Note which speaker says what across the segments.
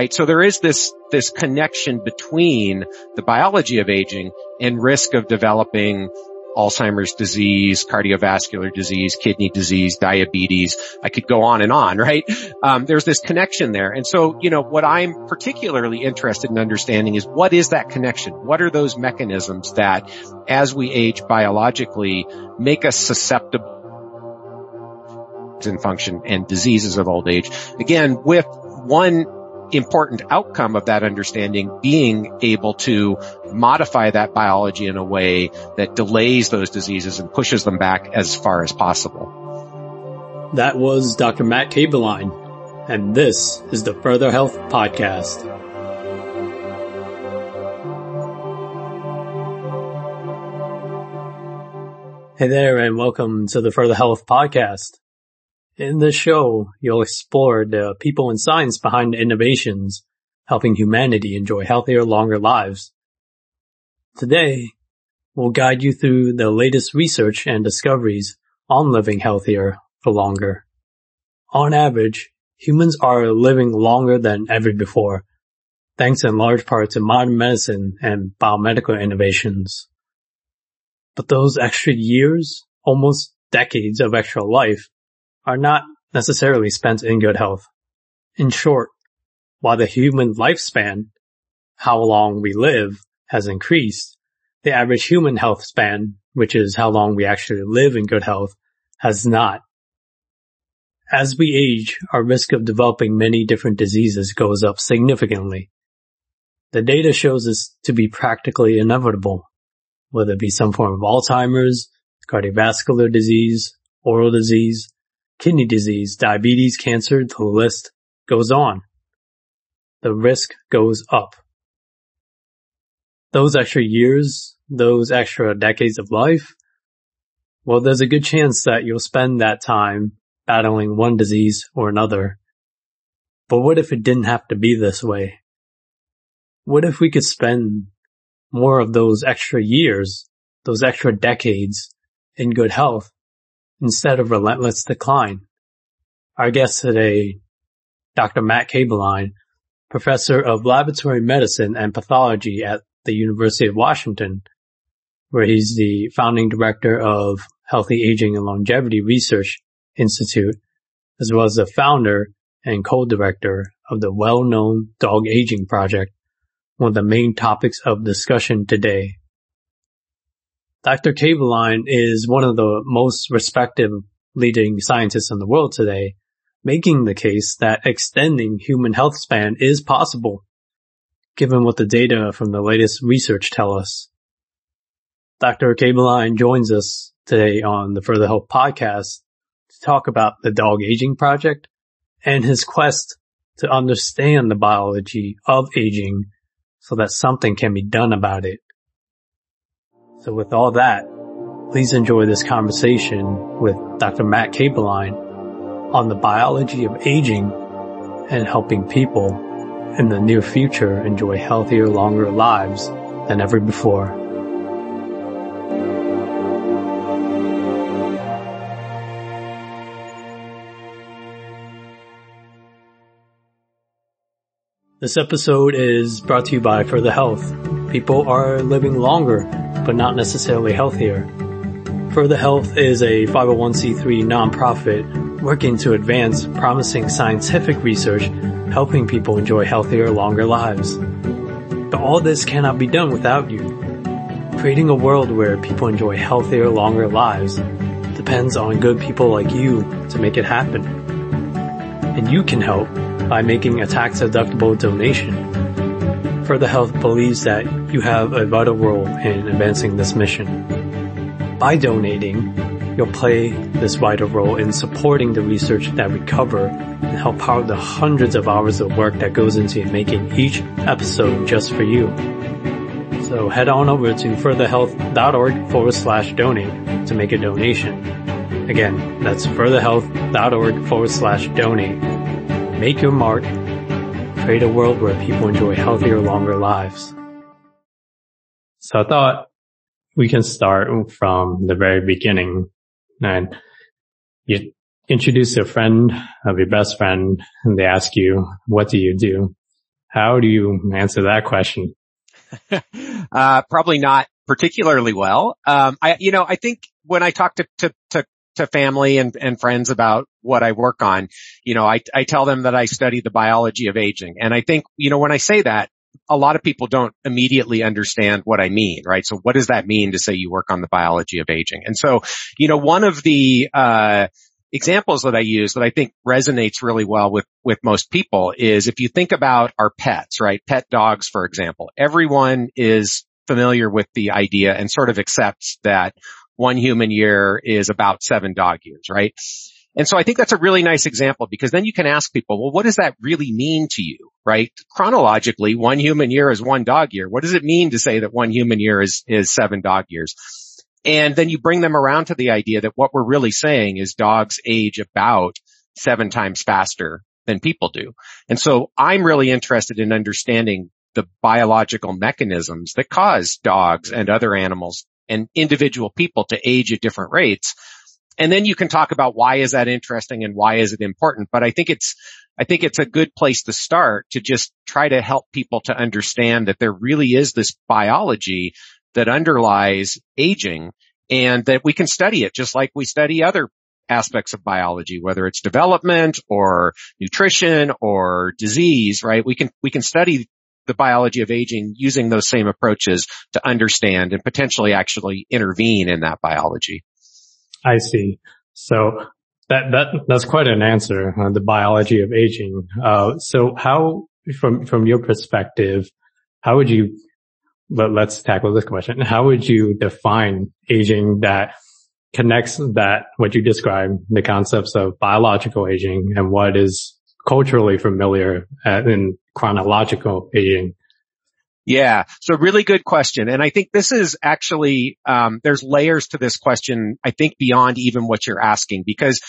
Speaker 1: Right? So there is this, this connection between the biology of aging and risk of developing Alzheimer's disease, cardiovascular disease, kidney disease, diabetes. I could go on and on, right? Um, there's this connection there. And so, you know, what I'm particularly interested in understanding is what is that connection? What are those mechanisms that as we age biologically make us susceptible in function and diseases of old age? Again, with one important outcome of that understanding being able to modify that biology in a way that delays those diseases and pushes them back as far as possible.
Speaker 2: That was Dr. Matt Kaeberlein, and this is the Further Health Podcast. Hey there, and welcome to the Further Health Podcast. In this show, you'll explore the people and science behind innovations helping humanity enjoy healthier, longer lives. Today, we'll guide you through the latest research and discoveries on living healthier for longer. On average, humans are living longer than ever before, thanks in large part to modern medicine and biomedical innovations. But those extra years, almost decades of extra life, are not necessarily spent in good health. In short, while the human lifespan, how long we live, has increased, the average human health span, which is how long we actually live in good health, has not. As we age, our risk of developing many different diseases goes up significantly. The data shows this to be practically inevitable, whether it be some form of Alzheimer's, cardiovascular disease, oral disease, kidney disease, diabetes, cancer, the list goes on. The risk goes up. Those extra years, those extra decades of life, well, there's a good chance that you'll spend that time battling one disease or another. But what if it didn't have to be this way? What if we could spend more of those extra years, those extra decades in good health instead of relentless decline. Our guest today, Dr. Matt Kaeberlein, professor of laboratory medicine and pathology at the University of Washington, where he's the founding director of Healthy Aging and Longevity Research Institute, as well as the founder and co-director of the well-known Dog Aging Project, one of the main topics of discussion today. Dr. Kaeberlein is one of the most respected leading scientists in the world today, making the case that extending human health span is possible, given what the data from the latest research tell us. Dr. Kaeberlein joins us today on the Further Health podcast to talk about the Dog Aging Project and his quest to understand the biology of aging so that something can be done about it. So with all that, please enjoy this conversation with Dr. Matt Kaeberlein on the biology of aging and helping people in the near future enjoy healthier, longer lives than ever before. This episode is brought to you by Further Health. People are living longer but not necessarily healthier. Further Health is a 501c3 nonprofit working to advance promising scientific research helping people enjoy healthier, longer lives. But all this cannot be done without you. Creating a world where people enjoy healthier, longer lives depends on good people like you to make it happen. And you can help by making a tax deductible donation Further Health believes that you have a vital role in advancing this mission. By donating, you'll play this vital role in supporting the research that we cover and help power the hundreds of hours of work that goes into making each episode just for you. So head on over to furtherhealth.org forward slash donate to make a donation. Again, that's furtherhealth.org forward slash donate. Make your mark create a world where people enjoy healthier, longer lives. So I thought we can start from the very beginning and you introduce a friend of your best friend and they ask you, what do you do? How do you answer that question?
Speaker 1: uh, probably not particularly well. Um, I, you know, I think when I talk to, to, to, to family and, and friends about what I work on, you know, I, I tell them that I study the biology of aging. And I think, you know, when I say that, a lot of people don't immediately understand what I mean, right? So what does that mean to say you work on the biology of aging? And so, you know, one of the, uh, examples that I use that I think resonates really well with, with most people is if you think about our pets, right? Pet dogs, for example, everyone is familiar with the idea and sort of accepts that one human year is about seven dog years, right? And so I think that's a really nice example because then you can ask people, well, what does that really mean to you, right? Chronologically, one human year is one dog year. What does it mean to say that one human year is, is seven dog years? And then you bring them around to the idea that what we're really saying is dogs age about seven times faster than people do. And so I'm really interested in understanding the biological mechanisms that cause dogs and other animals and individual people to age at different rates. And then you can talk about why is that interesting and why is it important. But I think it's, I think it's a good place to start to just try to help people to understand that there really is this biology that underlies aging and that we can study it just like we study other aspects of biology, whether it's development or nutrition or disease, right? We can, we can study the biology of aging using those same approaches to understand and potentially actually intervene in that biology.
Speaker 2: I see. So that, that, that's quite an answer on the biology of aging. Uh, so how, from, from your perspective, how would you but let's tackle this question. How would you define aging that connects that what you describe, the concepts of biological aging and what is culturally familiar in chronological aging?
Speaker 1: Yeah. So really good question. And I think this is actually, um, there's layers to this question, I think beyond even what you're asking because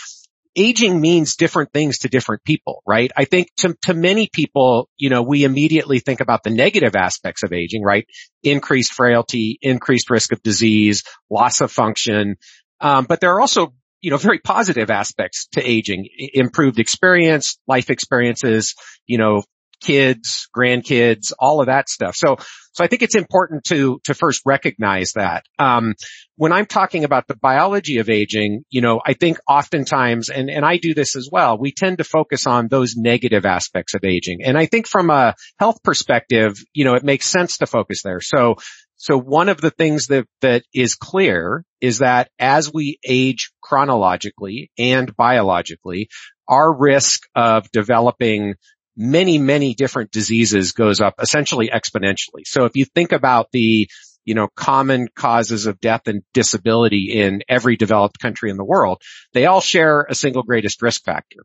Speaker 1: aging means different things to different people, right? I think to, to many people, you know, we immediately think about the negative aspects of aging, right? Increased frailty, increased risk of disease, loss of function. Um, but there are also, you know, very positive aspects to aging, improved experience, life experiences, you know, kids, grandkids, all of that stuff. So, so I think it's important to, to first recognize that. Um, when I'm talking about the biology of aging, you know, I think oftentimes, and, and I do this as well, we tend to focus on those negative aspects of aging. And I think from a health perspective, you know, it makes sense to focus there. So, so one of the things that, that is clear is that as we age chronologically and biologically, our risk of developing many, many different diseases goes up essentially exponentially. So if you think about the, you know, common causes of death and disability in every developed country in the world, they all share a single greatest risk factor.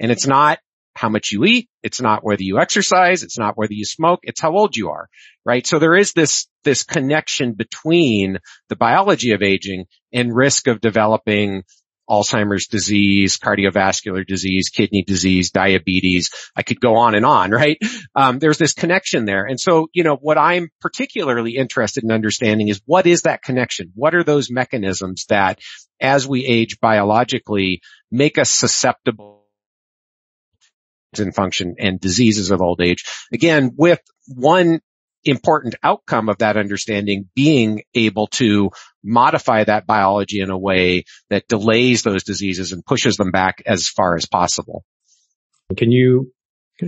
Speaker 1: And it's not how much you eat. It's not whether you exercise. It's not whether you smoke. It's how old you are, right? So there is this, this connection between the biology of aging and risk of developing Alzheimer's disease, cardiovascular disease, kidney disease, diabetes. I could go on and on, right? Um, there's this connection there. And so, you know, what I'm particularly interested in understanding is what is that connection? What are those mechanisms that as we age biologically make us susceptible in function and diseases of old age? Again, with one important outcome of that understanding being able to modify that biology in a way that delays those diseases and pushes them back as far as possible.
Speaker 2: Can you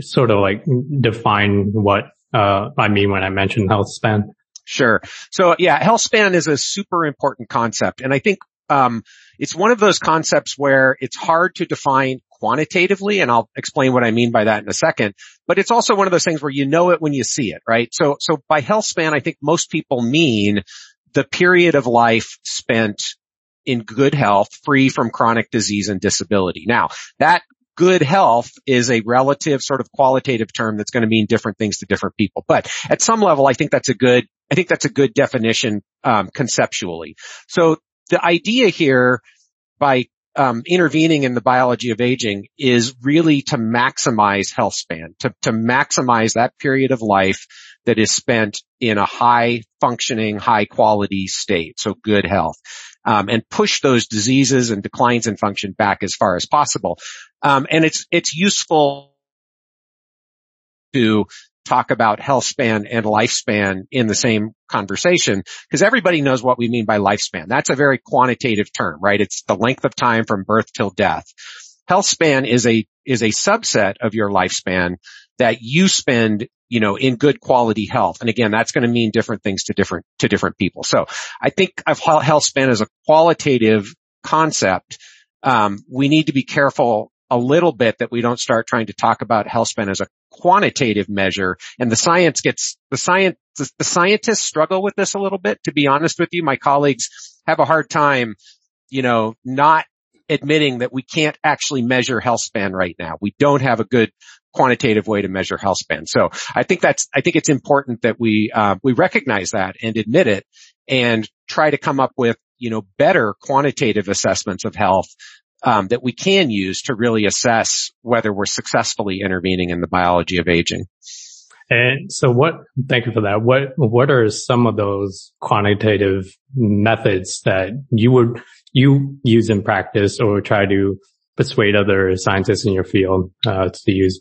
Speaker 2: sort of like define what uh, I mean when I mention health span?
Speaker 1: Sure. So yeah, health span is a super important concept. And I think um, it's one of those concepts where it's hard to define quantitatively, and I'll explain what I mean by that in a second. But it's also one of those things where you know it when you see it, right? So, so by health span, I think most people mean the period of life spent in good health, free from chronic disease and disability. Now, that good health is a relative sort of qualitative term that's going to mean different things to different people. But at some level, I think that's a good, I think that's a good definition um, conceptually. So the idea here by um, intervening in the biology of aging is really to maximize health span, to, to maximize that period of life that is spent in a high functioning, high quality state. So good health. Um, and push those diseases and declines in function back as far as possible. Um, and it's, it's useful to talk about health span and lifespan in the same conversation because everybody knows what we mean by lifespan. That's a very quantitative term, right? It's the length of time from birth till death. Health span is a, is a subset of your lifespan that you spend you know, in good quality health. And again, that's going to mean different things to different, to different people. So I think of health span as a qualitative concept. Um, we need to be careful a little bit that we don't start trying to talk about health span as a quantitative measure. And the science gets, the science, the, the scientists struggle with this a little bit. To be honest with you, my colleagues have a hard time, you know, not admitting that we can't actually measure health span right now. We don't have a good quantitative way to measure health span. So I think that's, I think it's important that we, uh, we recognize that and admit it and try to come up with, you know, better quantitative assessments of health um, that we can use to really assess whether we're successfully intervening in the biology of aging.
Speaker 2: And so what, thank you for that. What, what are some of those quantitative methods that you would, you use in practice or try to persuade other scientists in your field, uh, to use?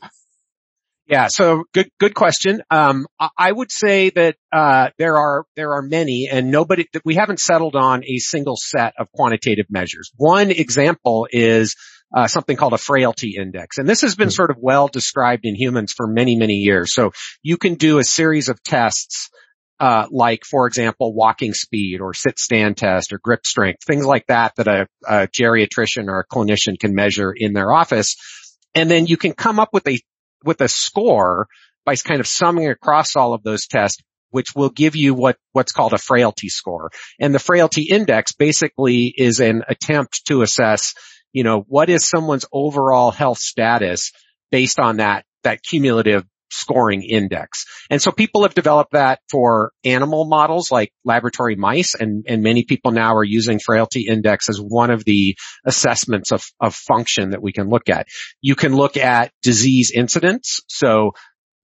Speaker 1: Yeah, so good, good question. Um, I would say that uh, there are there are many, and nobody that we haven't settled on a single set of quantitative measures. One example is uh, something called a frailty index, and this has been hmm. sort of well described in humans for many many years. So you can do a series of tests. Uh, like, for example, walking speed or sit stand test or grip strength, things like that that a, a geriatrician or a clinician can measure in their office. And then you can come up with a with a score by kind of summing across all of those tests, which will give you what, what's called a frailty score. And the frailty index basically is an attempt to assess, you know, what is someone's overall health status based on that, that cumulative scoring index. And so people have developed that for animal models like laboratory mice and, and many people now are using frailty index as one of the assessments of, of function that we can look at. You can look at disease incidence. So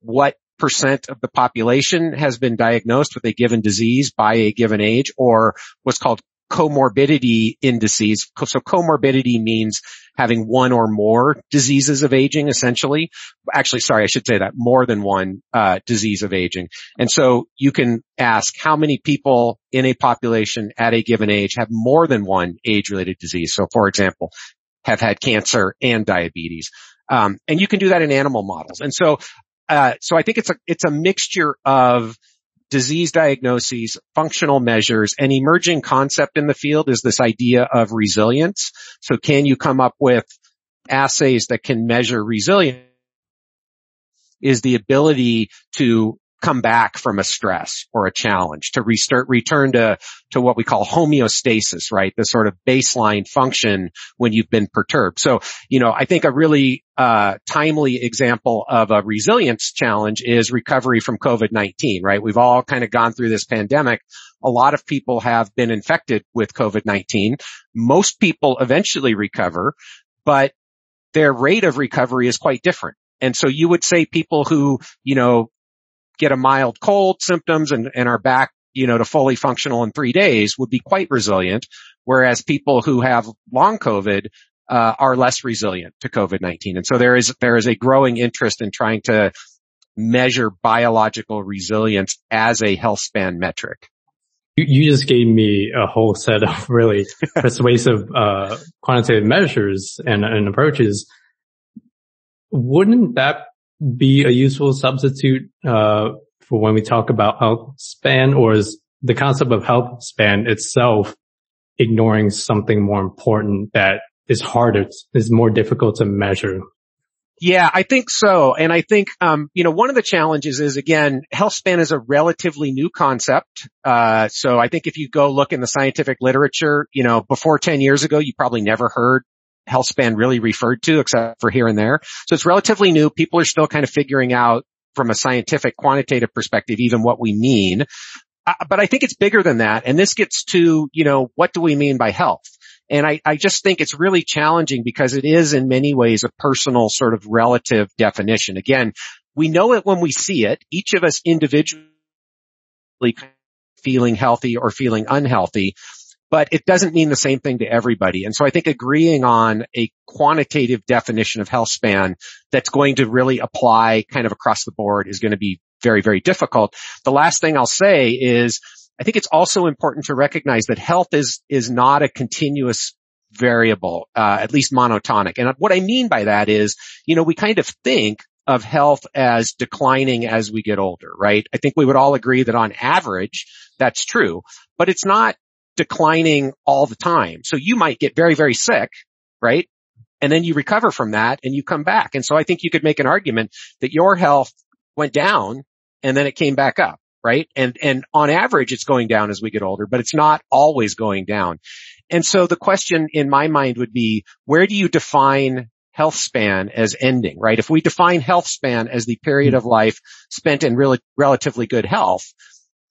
Speaker 1: what percent of the population has been diagnosed with a given disease by a given age or what's called comorbidity indices. So comorbidity means having one or more diseases of aging essentially. Actually, sorry, I should say that more than one uh, disease of aging. And so you can ask how many people in a population at a given age have more than one age-related disease. So for example, have had cancer and diabetes. Um, and you can do that in animal models. And so, uh, so I think it's a, it's a mixture of disease diagnoses, functional measures, an emerging concept in the field is this idea of resilience. So can you come up with assays that can measure resilience? Is the ability to come back from a stress or a challenge to restart, return to, to what we call homeostasis, right? The sort of baseline function when you've been perturbed. So, you know, I think a really, uh, timely example of a resilience challenge is recovery from COVID-19, right? We've all kind of gone through this pandemic. A lot of people have been infected with COVID-19. Most people eventually recover, but their rate of recovery is quite different. And so you would say people who, you know, get a mild cold symptoms and, and are back, you know, to fully functional in three days would be quite resilient. Whereas people who have long COVID, uh, are less resilient to COVID-19. And so there is, there is a growing interest in trying to measure biological resilience as a health span metric.
Speaker 2: You, you just gave me a whole set of really persuasive, uh, quantitative measures and, and approaches. Wouldn't that be a useful substitute uh, for when we talk about health span, or is the concept of health span itself ignoring something more important that is harder, is more difficult to measure?
Speaker 1: Yeah, I think so. And I think, um, you know, one of the challenges is again, health span is a relatively new concept. Uh, so I think if you go look in the scientific literature, you know, before 10 years ago, you probably never heard health span really referred to except for here and there. So it's relatively new. People are still kind of figuring out from a scientific quantitative perspective, even what we mean. Uh, but I think it's bigger than that. And this gets to, you know, what do we mean by health? And I, I just think it's really challenging because it is in many ways a personal sort of relative definition. Again, we know it when we see it. Each of us individually feeling healthy or feeling unhealthy but it doesn't mean the same thing to everybody. And so I think agreeing on a quantitative definition of health span that's going to really apply kind of across the board is going to be very, very difficult. The last thing I'll say is I think it's also important to recognize that health is, is not a continuous variable, uh, at least monotonic. And what I mean by that is, you know, we kind of think of health as declining as we get older, right? I think we would all agree that on average, that's true, but it's not declining all the time. So you might get very, very sick, right? And then you recover from that and you come back. And so I think you could make an argument that your health went down and then it came back up, right? And, and on average, it's going down as we get older, but it's not always going down. And so the question in my mind would be, where do you define health span as ending, right? If we define health span as the period hmm. of life spent in really relatively good health,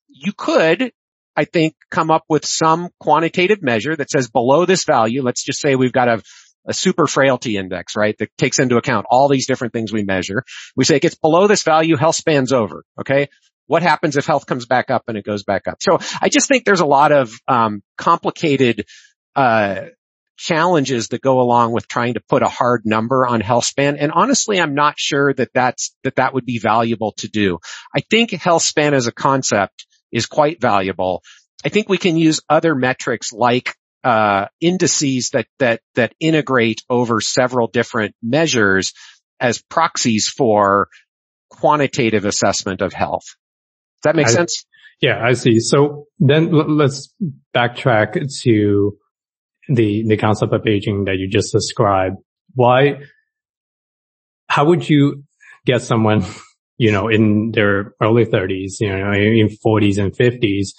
Speaker 1: you could, I think, come up with some quantitative measure that says below this value, let's just say we've got a, a super frailty index, right? That takes into account all these different things we measure. We say it gets below this value, health span's over. Okay. What happens if health comes back up and it goes back up? So I just think there's a lot of um, complicated uh, challenges that go along with trying to put a hard number on health span. And honestly, I'm not sure that that's, that that would be valuable to do. I think health span as a concept is quite valuable. I think we can use other metrics like uh, indices that that that integrate over several different measures as proxies for quantitative assessment of health. Does that make
Speaker 2: I,
Speaker 1: sense?
Speaker 2: Yeah, I see. So then l- let's backtrack to the, the concept of aging that you just described. Why, how would you get someone, you know, in their early thirties, you know, in forties and fifties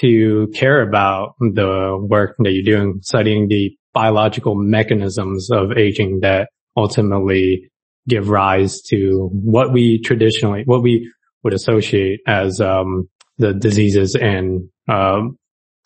Speaker 2: to care about the work that you're doing, studying the biological mechanisms of aging that ultimately give rise to what we traditionally, what we would associate as um, the diseases and um,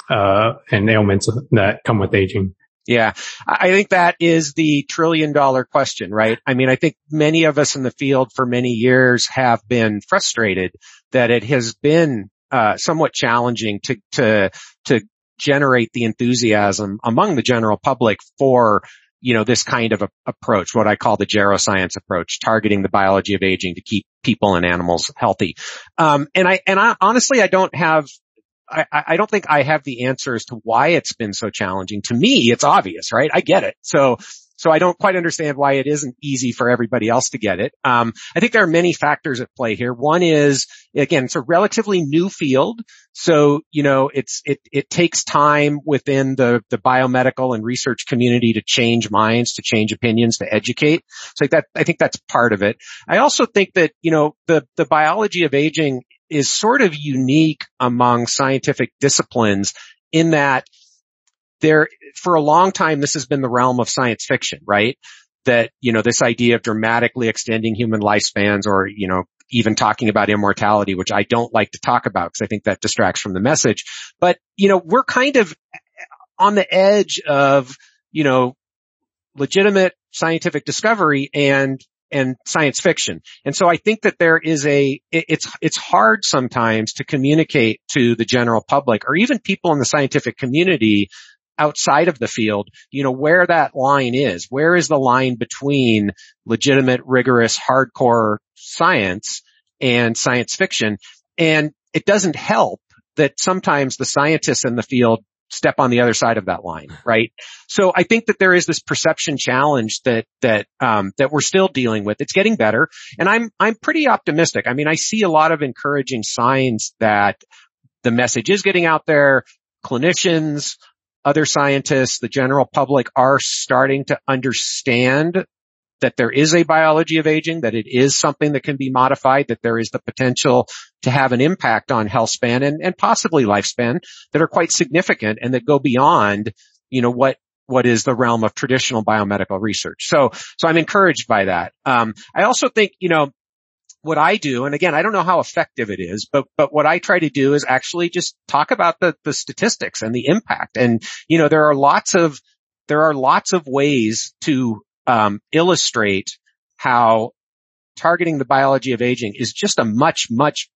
Speaker 2: uh, and ailments that come with aging.
Speaker 1: Yeah. I think that is the trillion dollar question, right? I mean, I think many of us in the field for many years have been frustrated that it has been uh, somewhat challenging to, to, to generate the enthusiasm among the general public for you know, this kind of a, approach, what I call the geroscience approach, targeting the biology of aging to keep people and animals healthy. Um, and I, and I honestly, I don't have I, I don't think I have the answer as to why it's been so challenging. To me, it's obvious, right? I get it. So, so I don't quite understand why it isn't easy for everybody else to get it. Um, I think there are many factors at play here. One is, again, it's a relatively new field. So, you know, it's, it, it takes time within the, the biomedical and research community to change minds, to change opinions, to educate. So that, I think that's part of it. I also think that, you know, the, the biology of aging is sort of unique among scientific disciplines in that there, for a long time, this has been the realm of science fiction, right? That, you know, this idea of dramatically extending human lifespans or, you know, even talking about immortality, which I don't like to talk about because I think that distracts from the message. But, you know, we're kind of on the edge of, you know, legitimate scientific discovery and and science fiction. And so I think that there is a, it's, it's hard sometimes to communicate to the general public or even people in the scientific community outside of the field, you know, where that line is. Where is the line between legitimate, rigorous, hardcore science and science fiction? And it doesn't help that sometimes the scientists in the field step on the other side of that line, right? So I think that there is this perception challenge that that um, that we're still dealing with. It's getting better, and I'm I'm pretty optimistic. I mean, I see a lot of encouraging signs that the message is getting out there. Clinicians, other scientists, the general public are starting to understand that there is a biology of aging, that it is something that can be modified, that there is the potential to have an impact on health span and, and possibly lifespan that are quite significant and that go beyond, you know, what what is the realm of traditional biomedical research. So, so I'm encouraged by that. Um, I also think, you know, what I do, and again, I don't know how effective it is, but, but what I try to do is actually just talk about the, the statistics and the impact. And, you know, there are lots of, there are lots of ways to um, illustrate how targeting the biology of aging is just a much, much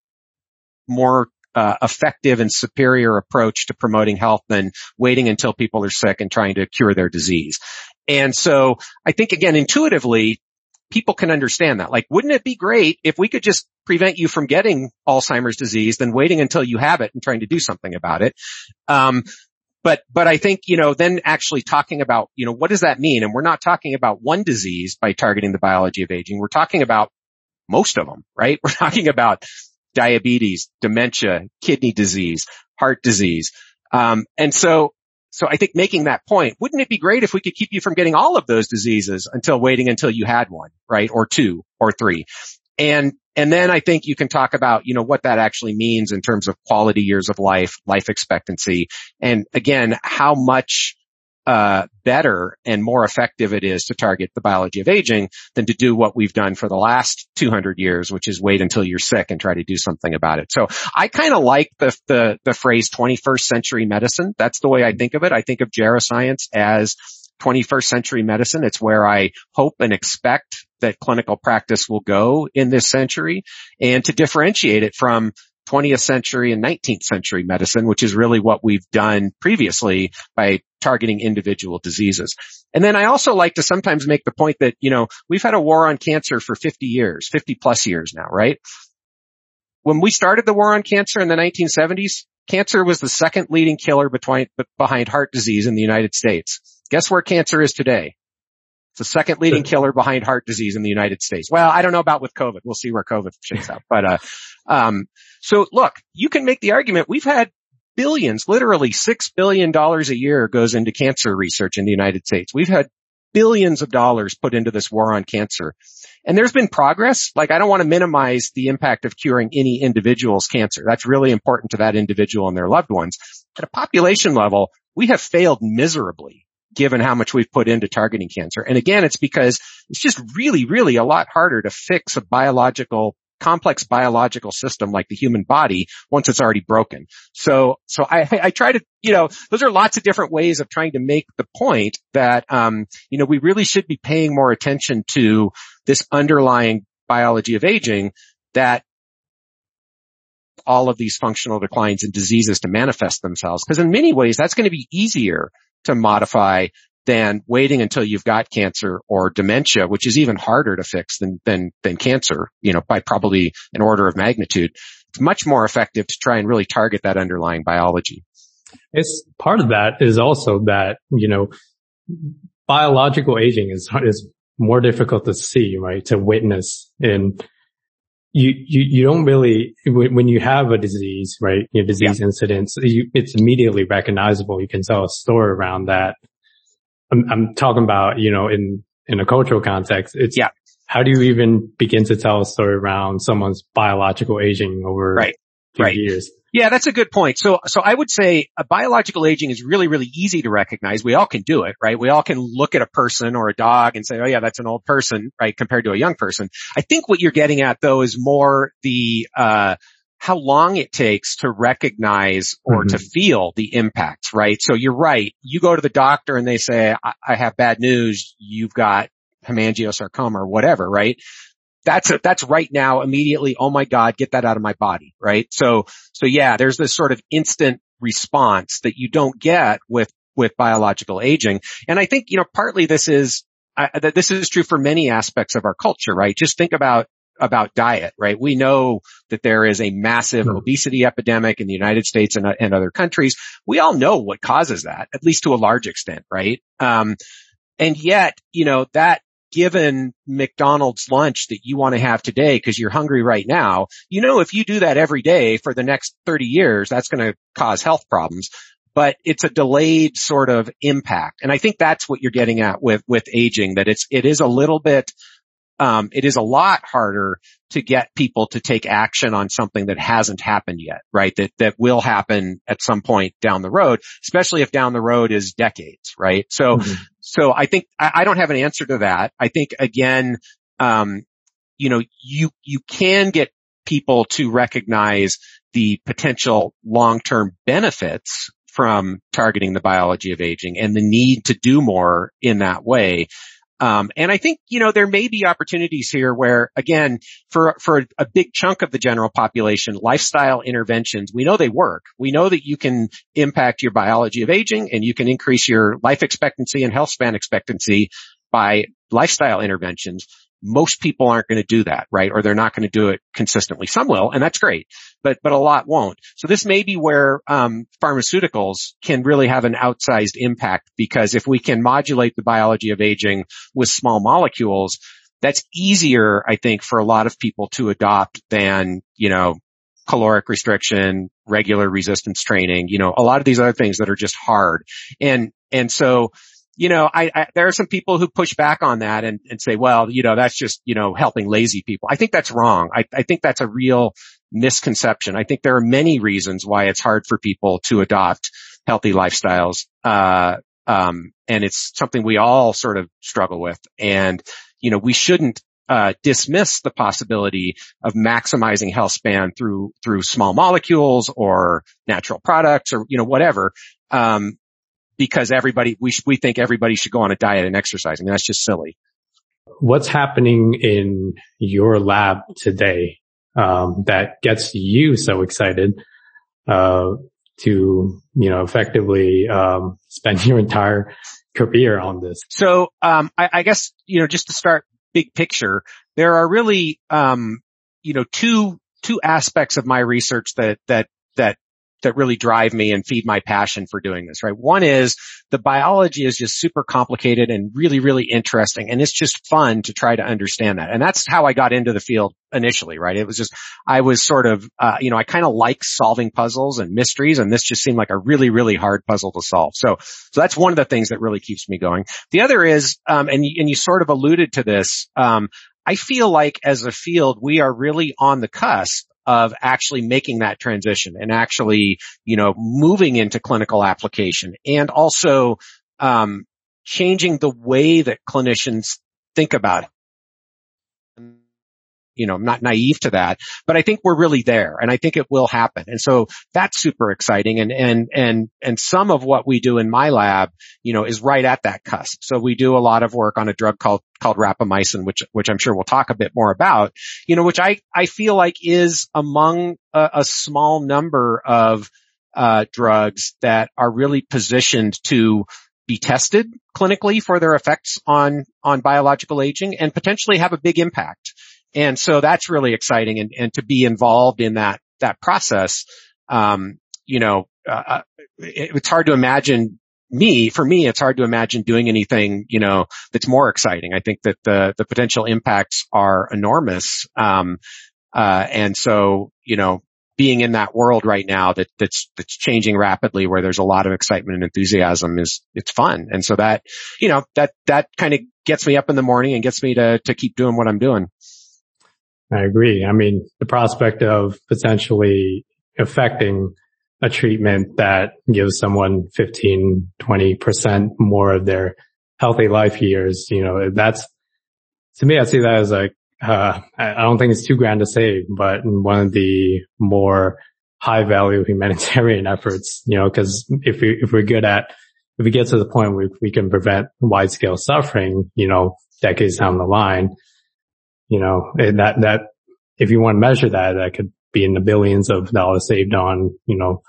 Speaker 1: more uh, effective and superior approach to promoting health than waiting until people are sick and trying to cure their disease. And so I think again, intuitively, people can understand that. Like, wouldn't it be great if we could just prevent you from getting Alzheimer's disease than waiting until you have it and trying to do something about it? Um, but, but I think, you know, then actually talking about, you know, what does that mean? And we're not talking about one disease by targeting the biology of aging. We're talking about most of them, right? We're talking about diabetes, dementia, kidney disease, heart disease. Um, and so, so I think making that point, wouldn't it be great if we could keep you from getting all of those diseases until waiting until you had one, right? Or two or three. And, and then I think you can talk about, you know, what that actually means in terms of quality years of life, life expectancy, and again, how much uh, better and more effective it is to target the biology of aging than to do what we've done for the last 200 years, which is wait until you're sick and try to do something about it. So I kind of like the, the, the phrase 21st century medicine. That's the way I think of it. I think of geroscience as 21st century medicine. It's where I hope and expect that clinical practice will go in this century and to differentiate it from 20th century and 19th century medicine, which is really what we've done previously by targeting individual diseases. And then I also like to sometimes make the point that, you know, we've had a war on cancer for 50 years, 50 plus years now, right? When we started the war on cancer in the 1970s, cancer was the second leading killer between, behind heart disease in the United States. Guess where cancer is today? The second leading killer behind heart disease in the United States. Well, I don't know about with COVID. We'll see where COVID shakes out. But, uh, um, so look, you can make the argument we've had billions, literally six billion dollars a year goes into cancer research in the United States. We've had billions of dollars put into this war on cancer. And there's been progress. Like I don't want to minimize the impact of curing any individual's cancer. That's really important to that individual and their loved ones. At a population level, we have failed miserably given how much we've put into targeting cancer. And again, it's because it's just really, really a lot harder to fix a biological complex biological system like the human body once it's already broken. So, so I, I try to, you know, those are lots of different ways of trying to make the point that, um, you know, we really should be paying more attention to this underlying biology of aging that all of these functional declines and diseases to manifest themselves. Because in many ways, that's going to be easier to modify than waiting until you've got cancer or dementia, which is even harder to fix than, than, than cancer, you know, by probably an order of magnitude. It's much more effective to try and really target that underlying biology.
Speaker 2: It's part of that is also that, you know, biological aging is, is more difficult to see, right? To witness and you, you, you don't really, when you have a disease, right? Your disease yeah. incidents, you, it's immediately recognizable. You can tell a story around that. I'm, I'm talking about, you know, in, in a cultural context, it's,
Speaker 1: yeah.
Speaker 2: how do you even begin to tell a story around someone's biological aging over
Speaker 1: right. right.
Speaker 2: years?
Speaker 1: Yeah, that's a good point. So, so I would say a biological aging is really, really easy to recognize. We all can do it, right? We all can look at a person or a dog and say, oh yeah, that's an old person, right? Compared to a young person. I think what you're getting at though is more the, uh, how long it takes to recognize or mm-hmm. to feel the impacts, right? So you're right. You go to the doctor and they say, I, I have bad news. You've got hemangiosarcoma or whatever, right? That's a, that's right now immediately. Oh my God, get that out of my body, right? So, so yeah, there's this sort of instant response that you don't get with, with biological aging. And I think, you know, partly this is, uh, that this is true for many aspects of our culture, right? Just think about about diet, right? We know that there is a massive mm-hmm. obesity epidemic in the United States and, and, other countries. We all know what causes that, at least to a large extent, right? Um, and yet, you know, that given McDonald's lunch that you want to have today because you're hungry right now, you know, if you do that every day for the next 30 years, that's going to cause health problems. But it's a delayed sort of impact. And I think that's what you're getting at with, with aging, that it's, it is a little bit um, it is a lot harder to get people to take action on something that hasn't happened yet, right? That that will happen at some point down the road, especially if down the road is decades, right? So, mm-hmm. So I think I, I, don't have an answer to that. I think again, um, you know, you you can get people to recognize the potential long-term benefits from targeting the biology of aging and the need to do more in that way. Um, and I think, you know, there may be opportunities here where, again, for, for a big chunk of the general population, lifestyle interventions, we know they work. We know that you can impact your biology of aging and you can increase your life expectancy and health span expectancy by lifestyle interventions, most people aren't going to do that, right? Or they're not going to do it consistently. Some will, and that's great, but but a lot won't. So this may be where um, pharmaceuticals can really have an outsized impact because if we can modulate the biology of aging with small molecules, that's easier, I think, for a lot of people to adopt than you know caloric restriction, regular resistance training, you know, a lot of these other things that are just hard. And and so you know, I, I, there are some people who push back on that and, and say, well, you know, that's just, you know, helping lazy people. I think that's wrong. I, I think that's a real misconception. I think there are many reasons why it's hard for people to adopt healthy lifestyles. Uh, um, and it's something we all sort of struggle with. And, you know, we shouldn't uh, dismiss the possibility of maximizing health span through through small molecules or natural products or you know whatever. Um, because everybody, we, sh- we think everybody should go on a diet and exercise. I mean, that's just silly.
Speaker 2: What's happening in your lab today, um, that gets you so excited, uh, to, you know, effectively, um, spend your entire career on this?
Speaker 1: So, um, I, I guess, you know, just to start big picture, there are really, um, you know, two, two aspects of my research that, that, that that really drive me and feed my passion for doing this, right? One is the biology is just super complicated and really, really interesting. And it's just fun to try to understand that. And that's how I got into the field initially, right? It was just, I was sort of, uh, you know, I kind of like solving puzzles and mysteries and this just seemed like a really, really hard puzzle to solve. So, so that's one of the things that really keeps me going. The other is, um, and, and you sort of alluded to this, um, I feel like as a field, we are really on the cusp of actually making that transition and actually, you know, moving into clinical application and also, um, changing the way that clinicians think about it you know, I'm not naive to that, but I think we're really there and I think it will happen. And so that's super exciting. And, and, and, and some of what we do in my lab, you know, is right at that cusp. So we do a lot of work on a drug called, called rapamycin, which, which I'm sure we'll talk a bit more about, you know, which I, I feel like is among a, a small number of, uh, drugs that are really positioned to be tested clinically for their effects on, on biological aging and potentially have a big impact. And so that's really exciting and, and to be involved in that, that process. Um, you know, uh, uh, it, it's hard to imagine me, for me, it's hard to imagine doing anything, you know, that's more exciting. I think that the, the potential impacts are enormous. Um, uh, and so, you know, being in that world right now that, that's, that's changing rapidly where there's a lot of excitement and enthusiasm is, it's fun. And so that, you know, that, that kind of gets me up in the morning and gets me to, to keep doing what I'm doing.
Speaker 2: I agree. I mean, the prospect of potentially affecting a treatment that gives someone 15, 20% more of their healthy life years, you know, that's, to me, I see that as like, uh, I don't think it's too grand to say, but one of the more high value humanitarian efforts, you know, cause if we, if we're good at, if we get to the point where we can prevent wide scale suffering, you know, decades down the line, you know, that, that, if you want to measure that, that could be in the billions of dollars saved on, you know,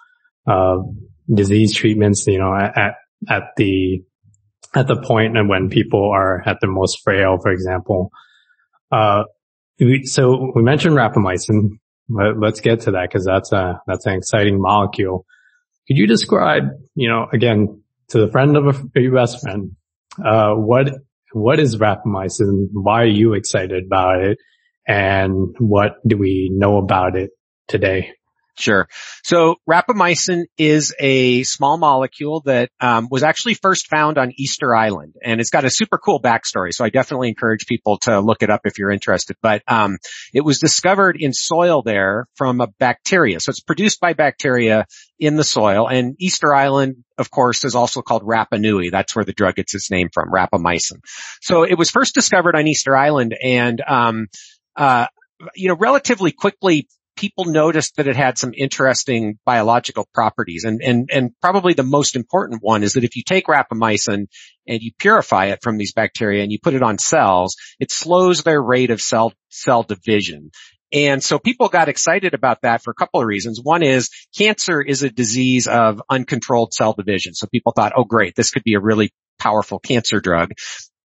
Speaker 2: uh, disease treatments, you know, at, at the, at the point and when people are at their most frail, for example. Uh, so we mentioned rapamycin. Let, us get to that because that's a, that's an exciting molecule. Could you describe, you know, again, to the friend of a, your best friend, uh, what what is rapamycin? Why are you excited about it? And what do we know about it today?
Speaker 1: Sure. So rapamycin is a small molecule that um, was actually first found on Easter Island, and it's got a super cool backstory. So I definitely encourage people to look it up if you're interested. But um, it was discovered in soil there from a bacteria. So it's produced by bacteria in the soil. And Easter Island, of course, is also called Rapa Nui. That's where the drug gets its name from, rapamycin. So it was first discovered on Easter Island, and um, uh, you know, relatively quickly people noticed that it had some interesting biological properties. And, and, and probably the most important one is that if you take rapamycin and you purify it from these bacteria and you put it on cells, it slows their rate of cell, cell division. And so people got excited about that for a couple of reasons. One is cancer is a disease of uncontrolled cell division. So people thought, oh great, this could be a really powerful cancer drug.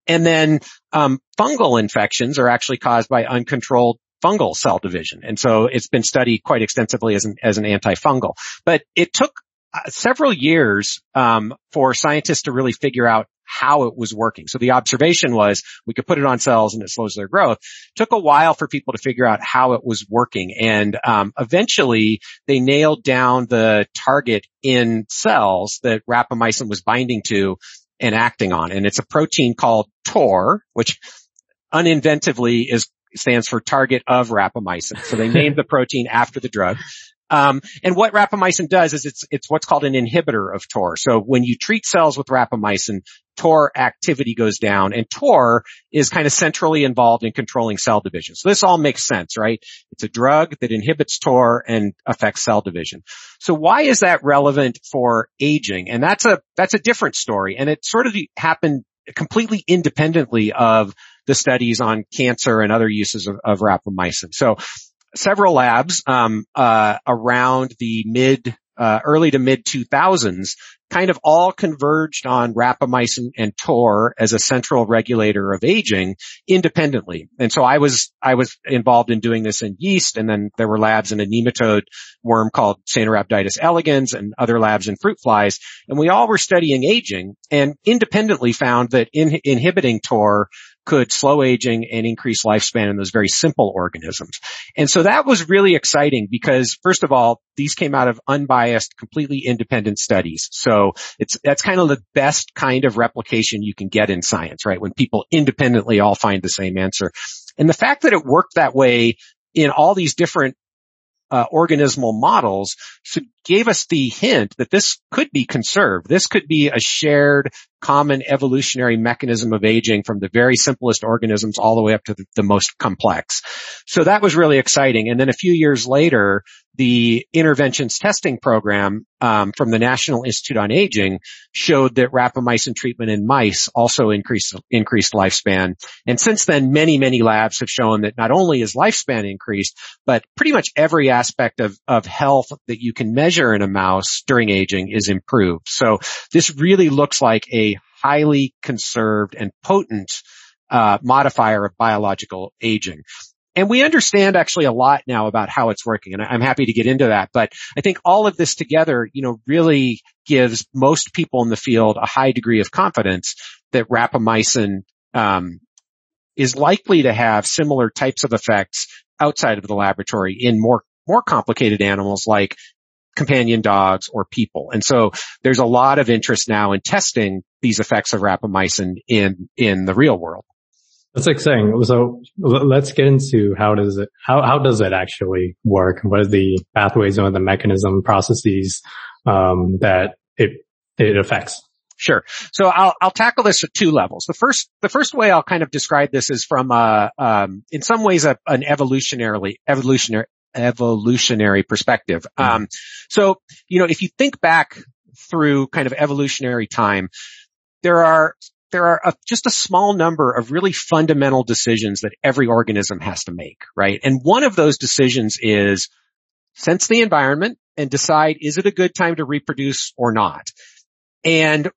Speaker 1: And then um, fungal infections are actually caused by uncontrolled fungal cell division. And so it's been studied quite extensively as an, as an antifungal. But it took uh, several years um, for scientists to really figure out how it was working. So the observation was we could put it on cells and it slows their growth. Took a while for people to figure out how it was working, and um, eventually they nailed down the target in cells that rapamycin was binding to and acting on. And it's a protein called TOR, which uninventively is stands for target of rapamycin. So they named the protein after the drug. Um, and what rapamycin does is it's it's what's called an inhibitor of TOR. So when you treat cells with rapamycin, TOR activity goes down, and TOR is kind of centrally involved in controlling cell division. So this all makes sense, right? It's a drug that inhibits TOR and affects cell division. So why is that relevant for aging? And that's a that's a different story, and it sort of happened completely independently of the studies on cancer and other uses of, of rapamycin. So several labs um, uh, around the mid uh, early to mid 2000s kind of all converged on rapamycin and TOR as a central regulator of aging independently. And so I was, I was involved in doing this in yeast and then there were labs in a nematode worm called Caenorhabditis elegans and other labs in fruit flies. And we all were studying aging and independently found that in, inhibiting TOR could slow aging and increase lifespan in those very simple organisms. And so that was really exciting because first of all, these came out of unbiased, completely independent studies. So it's, that's kind of the best kind of replication you can get in science, right? When people independently all find the same answer. And the fact that it worked that way in all these different uh, organismal models so gave us the hint that this could be conserved. This could be a shared common evolutionary mechanism of aging from the very simplest organisms all the way up to the, the most complex. So that was really exciting. And then a few years later, the interventions testing program um, from the National Institute on Aging showed that rapamycin treatment in mice also increased increased lifespan. And since then, many many labs have shown that not only is lifespan increased, but pretty much every aspect of of health that you can measure in a mouse during aging is improved. So this really looks like a highly conserved and potent uh, modifier of biological aging. And we understand actually a lot now about how it's working, and I'm happy to get into that. But I think all of this together, you know, really gives most people in the field a high degree of confidence that rapamycin um, is likely to have similar types of effects outside of the laboratory in more more complicated animals like companion dogs or people. And so there's a lot of interest now in testing these effects of rapamycin in in the real world.
Speaker 2: That's exciting. So let's get into how does it, how, how does it actually work? What are the pathways or the mechanism processes, um, that it, it affects?
Speaker 1: Sure. So I'll, I'll tackle this at two levels. The first, the first way I'll kind of describe this is from, uh, um, in some ways a, an evolutionarily, evolutionary, evolutionary perspective. Mm-hmm. Um, so, you know, if you think back through kind of evolutionary time, there are there are a, just a small number of really fundamental decisions that every organism has to make, right? And one of those decisions is sense the environment and decide is it a good time to reproduce or not? And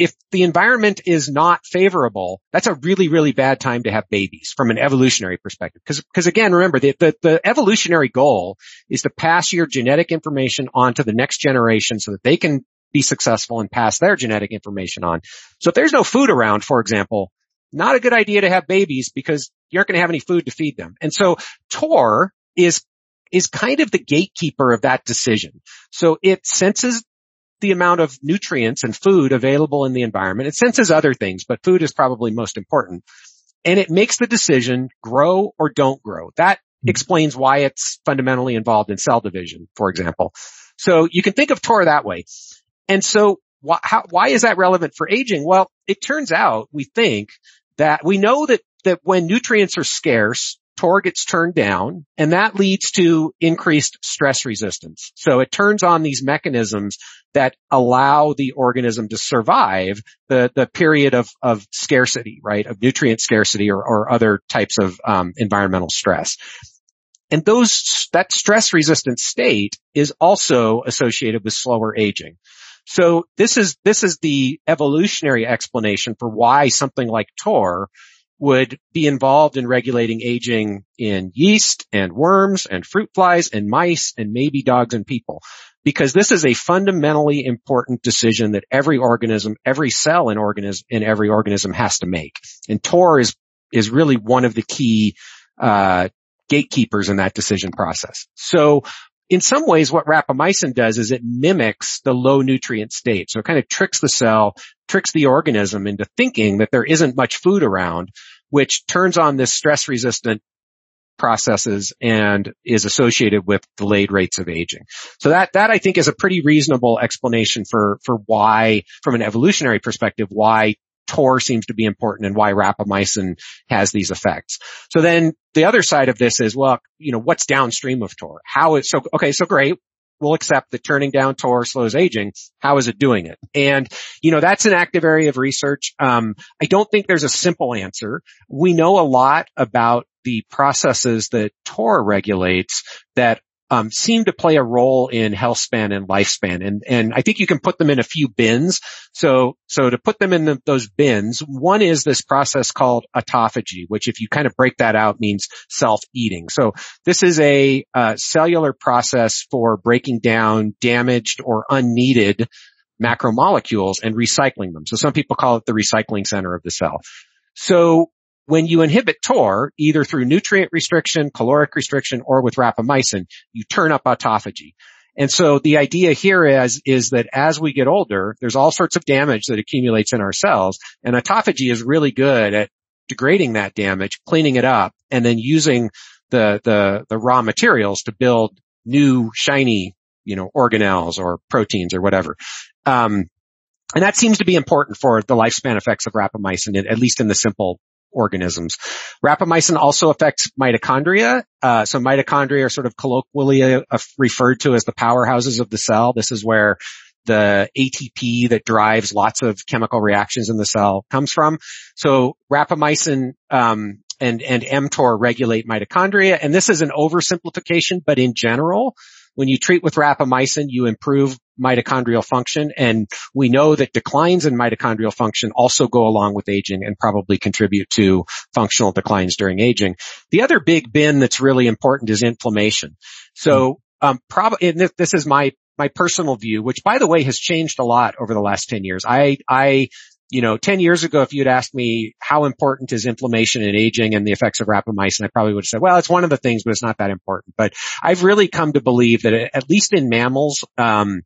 Speaker 1: if the environment is not favorable, that's a really, really bad time to have babies from an evolutionary perspective. Because, because again, remember the, the, the, evolutionary goal is to pass your genetic information on to the next generation so that they can be successful and pass their genetic information on. So if there's no food around, for example, not a good idea to have babies because you aren't going to have any food to feed them. And so TOR is, is kind of the gatekeeper of that decision. So it senses the amount of nutrients and food available in the environment. It senses other things, but food is probably most important. And it makes the decision grow or don't grow. That hmm. explains why it's fundamentally involved in cell division, for example. So you can think of TOR that way. And so why, how, why is that relevant for aging? Well, it turns out we think that we know that, that when nutrients are scarce, TOR gets turned down and that leads to increased stress resistance. So it turns on these mechanisms that allow the organism to survive the, the period of, of scarcity, right? Of nutrient scarcity or, or other types of um, environmental stress. And those, that stress resistant state is also associated with slower aging. So this is, this is the evolutionary explanation for why something like TOR would be involved in regulating aging in yeast and worms and fruit flies and mice and maybe dogs and people. Because this is a fundamentally important decision that every organism, every cell in organism, in every organism has to make. And TOR is, is really one of the key, uh, gatekeepers in that decision process. So in some ways what rapamycin does is it mimics the low nutrient state. So it kind of tricks the cell, tricks the organism into thinking that there isn't much food around, which turns on this stress resistant processes and is associated with delayed rates of aging. So that, that I think is a pretty reasonable explanation for, for why, from an evolutionary perspective, why TOR seems to be important and why rapamycin has these effects. So then the other side of this is, well, you know, what's downstream of TOR? How is, so, okay, so great. We'll accept that turning down TOR slows aging. How is it doing it? And, you know, that's an active area of research. Um, I don't think there's a simple answer. We know a lot about the processes that TOR regulates that um, seem to play a role in health span and lifespan. And, and I think you can put them in a few bins. So, so to put them in the, those bins, one is this process called autophagy, which if you kind of break that out means self-eating. So this is a uh, cellular process for breaking down damaged or unneeded macromolecules and recycling them. So some people call it the recycling center of the cell. So when you inhibit TOR, either through nutrient restriction, caloric restriction, or with rapamycin, you turn up autophagy. And so the idea here is, is that as we get older, there's all sorts of damage that accumulates in our cells, and autophagy is really good at degrading that damage, cleaning it up, and then using the, the, the raw materials to build new shiny, you know, organelles or proteins or whatever. Um, and that seems to be important for the lifespan effects of rapamycin, at least in the simple organisms. Rapamycin also affects mitochondria. Uh, so mitochondria are sort of colloquially uh, referred to as the powerhouses of the cell. This is where the ATP that drives lots of chemical reactions in the cell comes from. So rapamycin um, and and mTOR regulate mitochondria, and this is an oversimplification, but in general, when you treat with rapamycin, you improve mitochondrial function. And we know that declines in mitochondrial function also go along with aging and probably contribute to functional declines during aging. The other big bin that's really important is inflammation. So, um, probably, this is my, my personal view, which by the way has changed a lot over the last 10 years. I, I you know, 10 years ago, if you'd asked me how important is inflammation and aging and the effects of rapamycin, I probably would have said, well, it's one of the things, but it's not that important. But I've really come to believe that at least in mammals, um,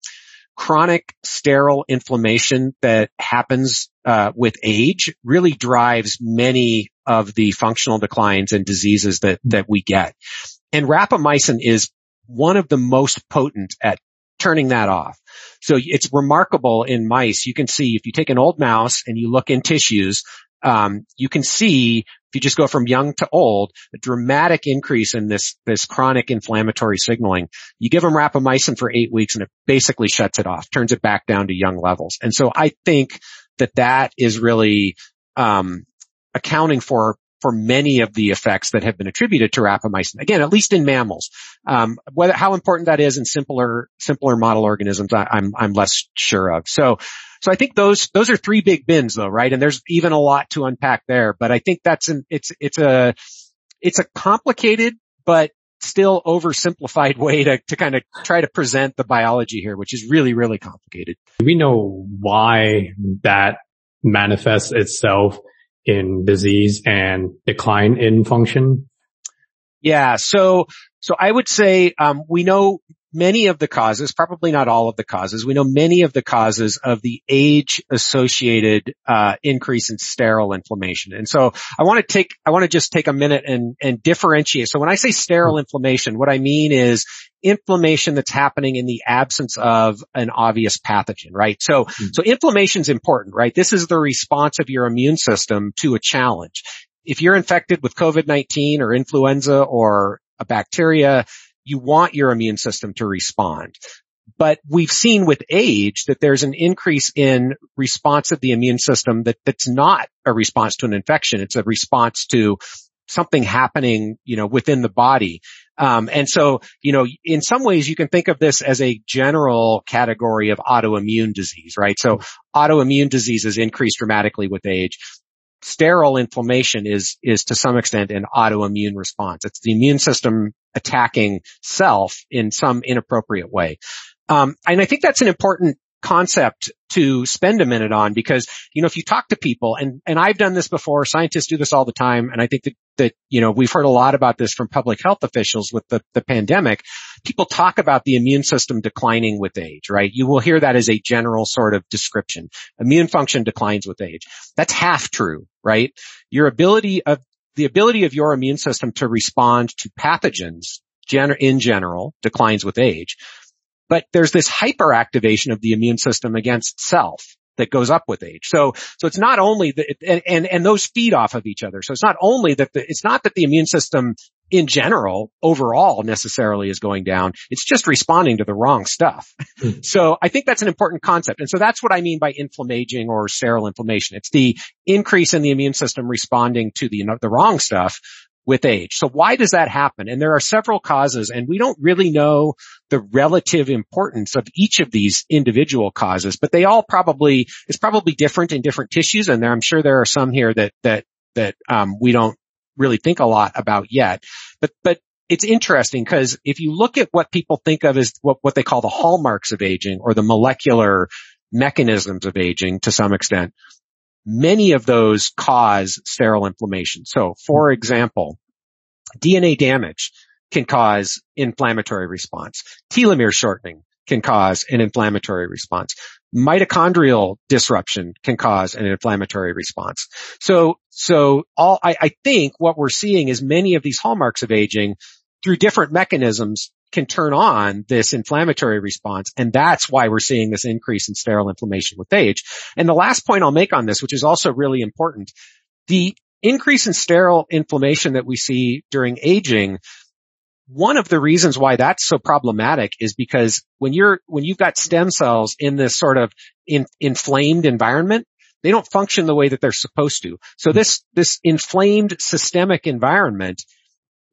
Speaker 1: chronic sterile inflammation that happens uh, with age really drives many of the functional declines and diseases that that we get. And rapamycin is one of the most potent at turning that off. So it's remarkable in mice. You can see if you take an old mouse and you look in tissues, um, you can see if you just go from young to old, a dramatic increase in this this chronic inflammatory signaling. You give them rapamycin for eight weeks and it basically shuts it off, turns it back down to young levels. And so I think that that is really um, accounting for for many of the effects that have been attributed to rapamycin. Again, at least in mammals. Um, whether how important that is in simpler simpler model organisms, I, I'm I'm less sure of. So. So I think those those are three big bins though, right? And there's even a lot to unpack there, but I think that's an it's it's a it's a complicated but still oversimplified way to, to kind of try to present the biology here, which is really, really complicated.
Speaker 2: We know why that manifests itself in disease and decline in function?
Speaker 1: Yeah. So, so I would say, um, we know many of the causes, probably not all of the causes. We know many of the causes of the age associated, uh, increase in sterile inflammation. And so I want to take, I want to just take a minute and, and differentiate. So when I say sterile inflammation, what I mean is inflammation that's happening in the absence of an obvious pathogen, right? So, mm-hmm. so inflammation is important, right? This is the response of your immune system to a challenge. If you're infected with COVID-19 or influenza or a bacteria, you want your immune system to respond. But we've seen with age that there's an increase in response of the immune system that, that's not a response to an infection. It's a response to something happening, you know, within the body. Um, and so, you know, in some ways you can think of this as a general category of autoimmune disease, right? So autoimmune diseases increase dramatically with age. Sterile inflammation is, is to some extent an autoimmune response. It's the immune system attacking self in some inappropriate way. Um, and I think that's an important concept to spend a minute on because, you know, if you talk to people and, and I've done this before, scientists do this all the time. And I think that, that, you know, we've heard a lot about this from public health officials with the, the pandemic. People talk about the immune system declining with age, right? You will hear that as a general sort of description. Immune function declines with age. That's half true, right? Your ability of, the ability of your immune system to respond to pathogens gen- in general declines with age. But there's this hyperactivation of the immune system against self that goes up with age. So, so it's not only that, and, and, and those feed off of each other. So it's not only that the, it's not that the immune system in general overall necessarily is going down. It's just responding to the wrong stuff. Mm. So I think that's an important concept. And so that's what I mean by inflammaging or sterile inflammation. It's the increase in the immune system responding to the, the wrong stuff with age. So why does that happen? And there are several causes and we don't really know the relative importance of each of these individual causes, but they all probably, it's probably different in different tissues. And there, I'm sure there are some here that, that, that, um, we don't really think a lot about yet, but, but it's interesting because if you look at what people think of as what, what they call the hallmarks of aging or the molecular mechanisms of aging to some extent, many of those cause sterile inflammation. So for example, DNA damage can cause inflammatory response. Telomere shortening can cause an inflammatory response. Mitochondrial disruption can cause an inflammatory response. So, so all, I, I think what we're seeing is many of these hallmarks of aging through different mechanisms can turn on this inflammatory response. And that's why we're seeing this increase in sterile inflammation with age. And the last point I'll make on this, which is also really important, the increase in sterile inflammation that we see during aging, one of the reasons why that's so problematic is because when you're, when you've got stem cells in this sort of in, inflamed environment, they don't function the way that they're supposed to. So this, this inflamed systemic environment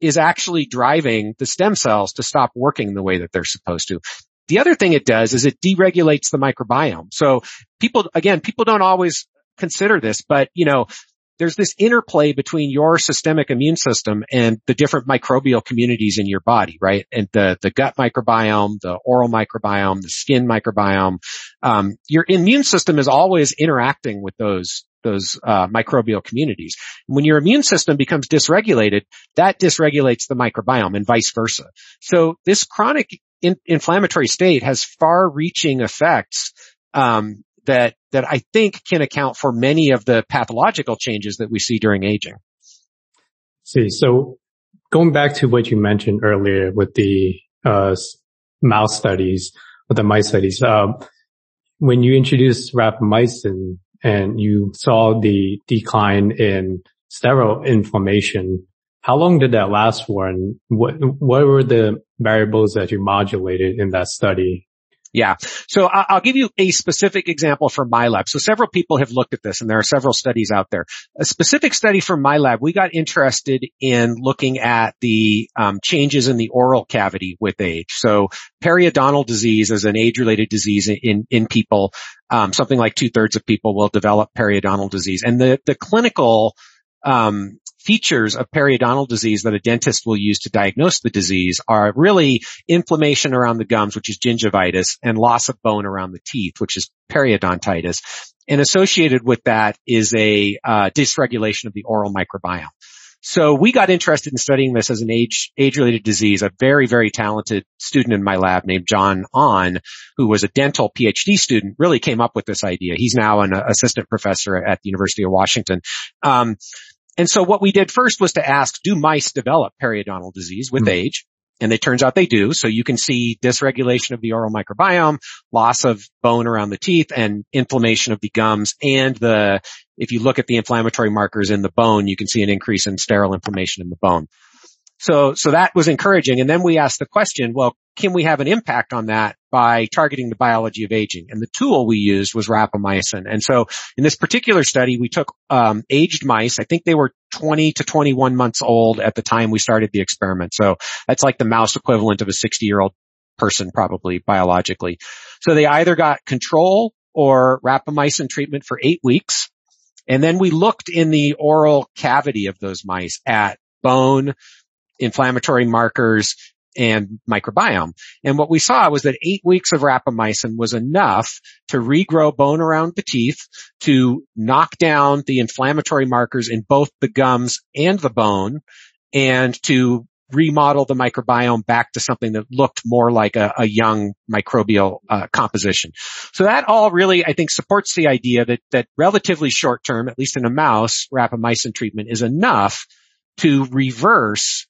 Speaker 1: is actually driving the stem cells to stop working the way that they're supposed to. The other thing it does is it deregulates the microbiome. So people, again, people don't always consider this, but you know, there's this interplay between your systemic immune system and the different microbial communities in your body, right? And the, the gut microbiome, the oral microbiome, the skin microbiome. Um, your immune system is always interacting with those those uh, microbial communities. When your immune system becomes dysregulated, that dysregulates the microbiome and vice versa. So this chronic in- inflammatory state has far-reaching effects um, that that I think can account for many of the pathological changes that we see during aging.
Speaker 2: See, so going back to what you mentioned earlier with the uh, mouse studies, with the mice studies, um, when you introduced rapamycin and you saw the decline in sterile inflammation. How long did that last for and what, what were the variables that you modulated in that study?
Speaker 1: Yeah. So I'll give you a specific example from my lab. So several people have looked at this and there are several studies out there. A specific study from my lab, we got interested in looking at the um, changes in the oral cavity with age. So periodontal disease is an age-related disease in, in people. Um, something like two thirds of people will develop periodontal disease and the, the clinical um, features of periodontal disease that a dentist will use to diagnose the disease are really inflammation around the gums, which is gingivitis, and loss of bone around the teeth, which is periodontitis. And associated with that is a uh, dysregulation of the oral microbiome. So we got interested in studying this as an age, age-related disease. A very, very talented student in my lab named John An, who was a dental PhD student, really came up with this idea. He's now an assistant professor at the University of Washington. Um, and so what we did first was to ask, do mice develop periodontal disease with mm-hmm. age? And it turns out they do. So you can see dysregulation of the oral microbiome, loss of bone around the teeth and inflammation of the gums and the, if you look at the inflammatory markers in the bone, you can see an increase in sterile inflammation in the bone. So, so that was encouraging. And then we asked the question, well, can we have an impact on that by targeting the biology of aging? And the tool we used was rapamycin. And so in this particular study, we took um, aged mice. I think they were 20 to 21 months old at the time we started the experiment. So that's like the mouse equivalent of a 60 year old person, probably biologically. So they either got control or rapamycin treatment for eight weeks. And then we looked in the oral cavity of those mice at bone, inflammatory markers, and microbiome. And what we saw was that eight weeks of rapamycin was enough to regrow bone around the teeth, to knock down the inflammatory markers in both the gums and the bone, and to remodel the microbiome back to something that looked more like a, a young microbial uh, composition. So that all really, I think, supports the idea that that relatively short term, at least in a mouse, rapamycin treatment is enough to reverse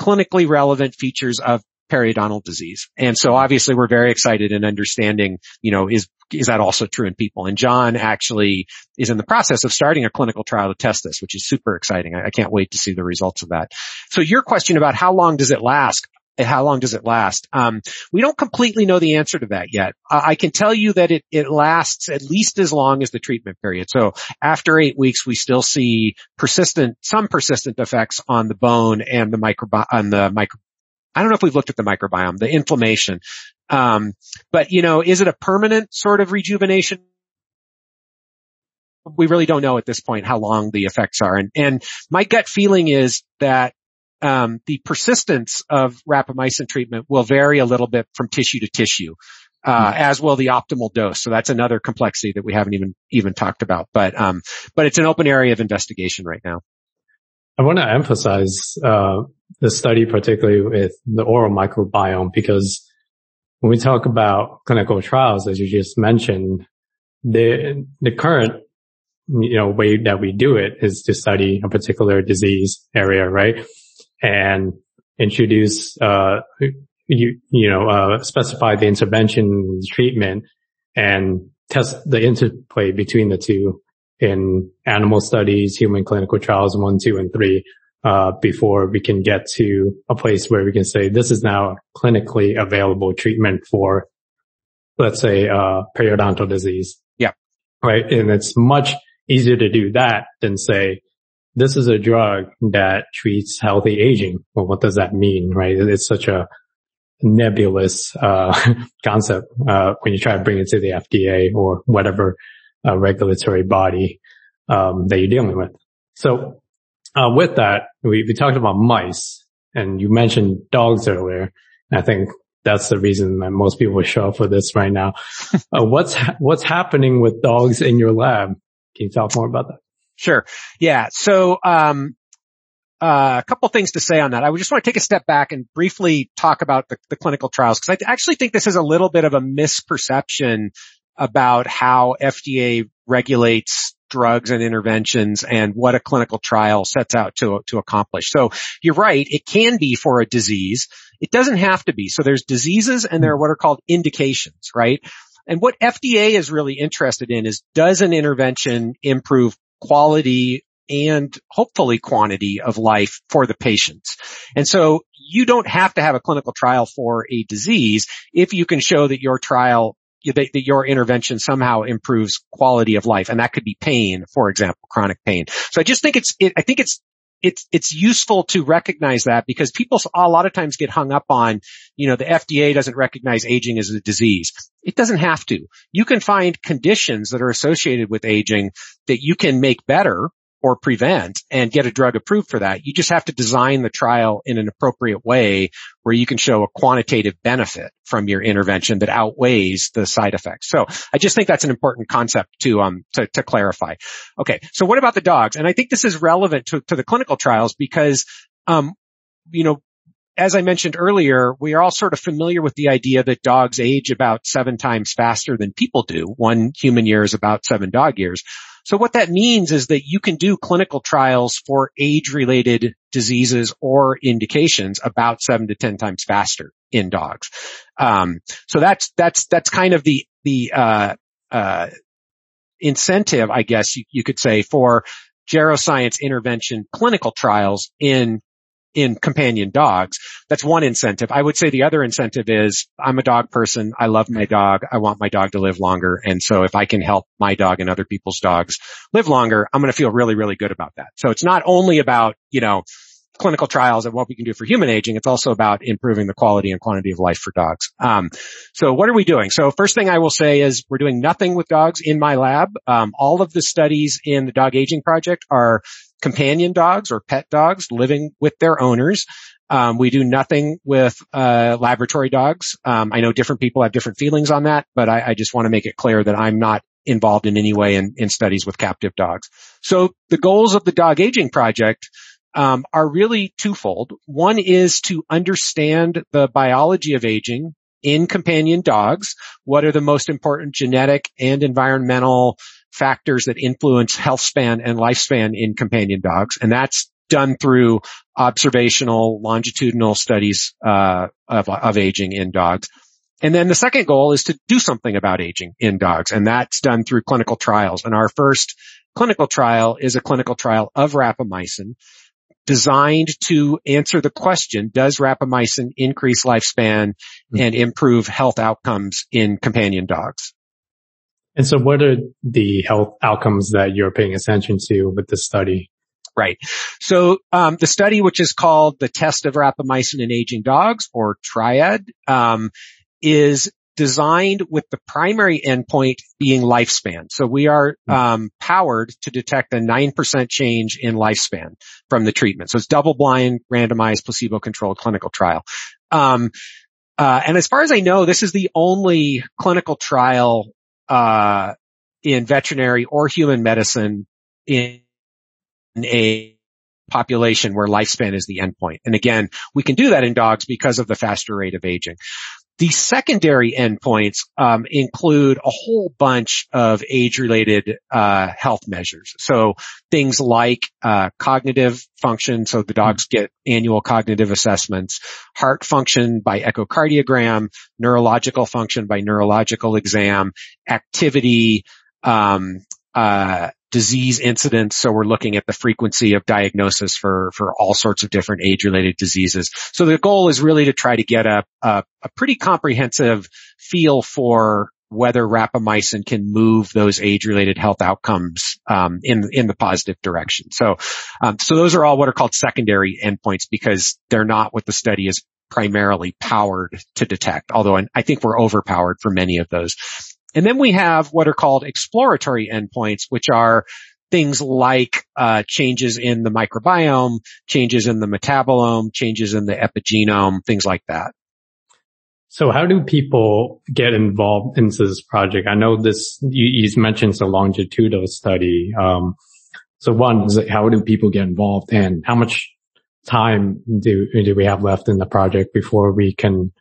Speaker 1: clinically relevant features of periodontal disease. And so obviously we're very excited in understanding, you know, is, is that also true in people? And John actually is in the process of starting a clinical trial to test this, which is super exciting. I, I can't wait to see the results of that. So your question about how long does it last? How long does it last? Um, we don't completely know the answer to that yet. Uh, I can tell you that it, it lasts at least as long as the treatment period. So after eight weeks, we still see persistent, some persistent effects on the bone and the micro, on the micro, I don't know if we've looked at the microbiome, the inflammation. Um, but you know, is it a permanent sort of rejuvenation? We really don't know at this point how long the effects are. And, and my gut feeling is that um, the persistence of rapamycin treatment will vary a little bit from tissue to tissue, uh, mm-hmm. as will the optimal dose. So that's another complexity that we haven't even even talked about. But um, but it's an open area of investigation right now.
Speaker 2: I want to emphasize uh, the study, particularly with the oral microbiome, because when we talk about clinical trials, as you just mentioned, the the current you know way that we do it is to study a particular disease area, right? And introduce, uh, you, you know, uh, specify the intervention treatment and test the interplay between the two in animal studies, human clinical trials one, two, and three, uh, before we can get to a place where we can say this is now a clinically available treatment for, let's say, uh, periodontal disease.
Speaker 1: Yeah.
Speaker 2: Right. And it's much easier to do that than say, this is a drug that treats healthy aging. Well, what does that mean, right? It's such a nebulous uh, concept uh, when you try to bring it to the FDA or whatever uh, regulatory body um, that you're dealing with. So uh, with that, we, we talked about mice, and you mentioned dogs earlier. I think that's the reason that most people show up for this right now. Uh, what's ha- what's happening with dogs in your lab? Can you talk more about that?
Speaker 1: Sure. Yeah. So, um, uh, a couple things to say on that. I would just want to take a step back and briefly talk about the, the clinical trials because I actually think this is a little bit of a misperception about how FDA regulates drugs and interventions and what a clinical trial sets out to, to accomplish. So you're right. It can be for a disease. It doesn't have to be. So there's diseases and there are what are called indications, right? And what FDA is really interested in is does an intervention improve quality and hopefully quantity of life for the patients. And so you don't have to have a clinical trial for a disease if you can show that your trial that, your intervention somehow improves quality of life. And that could be pain, for example, chronic pain. So I just think it's, it, I think it's it's it's useful to recognize that because people a lot of times get hung up on, you know, the FDA doesn't recognize aging as a disease. It doesn't have to. You can find conditions that are associated with aging that you can make better or prevent and get a drug approved for that. You just have to design the trial in an appropriate way where you can show a quantitative benefit from your intervention that outweighs the side effects. So I just think that's an important concept to, um, to, to clarify. Okay. So what about the dogs? And I think this is relevant to, to the clinical trials because, um, you know, as I mentioned earlier, we are all sort of familiar with the idea that dogs age about seven times faster than people do. One human year is about seven dog years. So what that means is that you can do clinical trials for age-related diseases or indications about seven to 10 times faster in dogs. Um, so that's, that's, that's kind of the, the, uh, uh, incentive, I guess you, you could say for geroscience intervention clinical trials in in companion dogs. That's one incentive. I would say the other incentive is I'm a dog person. I love my dog. I want my dog to live longer. And so if I can help my dog and other people's dogs live longer, I'm going to feel really, really good about that. So it's not only about, you know, clinical trials and what we can do for human aging. It's also about improving the quality and quantity of life for dogs. Um, so what are we doing? So first thing I will say is we're doing nothing with dogs in my lab. Um, all of the studies in the dog aging project are companion dogs or pet dogs living with their owners. Um, we do nothing with uh, laboratory dogs. Um, I know different people have different feelings on that, but I, I just want to make it clear that I'm not involved in any way in, in, studies with captive dogs. So the goals of the dog aging project um, are really twofold. One is to understand the biology of aging in companion dogs. What are the most important genetic and environmental factors that influence health span and lifespan in companion dogs? And that's done through observational longitudinal studies uh, of, of aging in dogs. And then the second goal is to do something about aging in dogs, and that's done through clinical trials. And our first clinical trial is a clinical trial of rapamycin designed to answer the question, does rapamycin increase lifespan mm-hmm. and improve health outcomes in companion dogs?
Speaker 2: And so what are the health outcomes that you're paying attention to with this study?
Speaker 1: Right. So um, the study, which is called the test of rapamycin in aging dogs, or TRIAD, um, is designed with the primary endpoint being lifespan. So we are hmm. um, powered to detect a 9% change in lifespan from the treatment. So it's double-blind, randomized, placebo-controlled clinical trial. Um, uh, and as far as I know, this is the only clinical trial uh, in veterinary or human medicine in a population where lifespan is the endpoint. And again, we can do that in dogs because of the faster rate of aging. The secondary endpoints um, include a whole bunch of age-related uh, health measures. So things like uh, cognitive function, so the dogs get annual cognitive assessments, heart function by echocardiogram, neurological function by neurological exam, activity, um, uh, disease incidence. So we're looking at the frequency of diagnosis for, for all sorts of different age related diseases. So the goal is really to try to get a, a, a pretty comprehensive feel for whether rapamycin can move those age-related health outcomes um, in in the positive direction. So, um, so those are all what are called secondary endpoints because they're not what the study is primarily powered to detect. Although I think we're overpowered for many of those. And then we have what are called exploratory endpoints, which are things like uh, changes in the microbiome, changes in the metabolome, changes in the epigenome, things like that.
Speaker 2: So how do people get involved into this project? I know this, you, you mentioned the longitudinal study. Um, so one is how do people get involved and how much time do, do we have left in the project before we can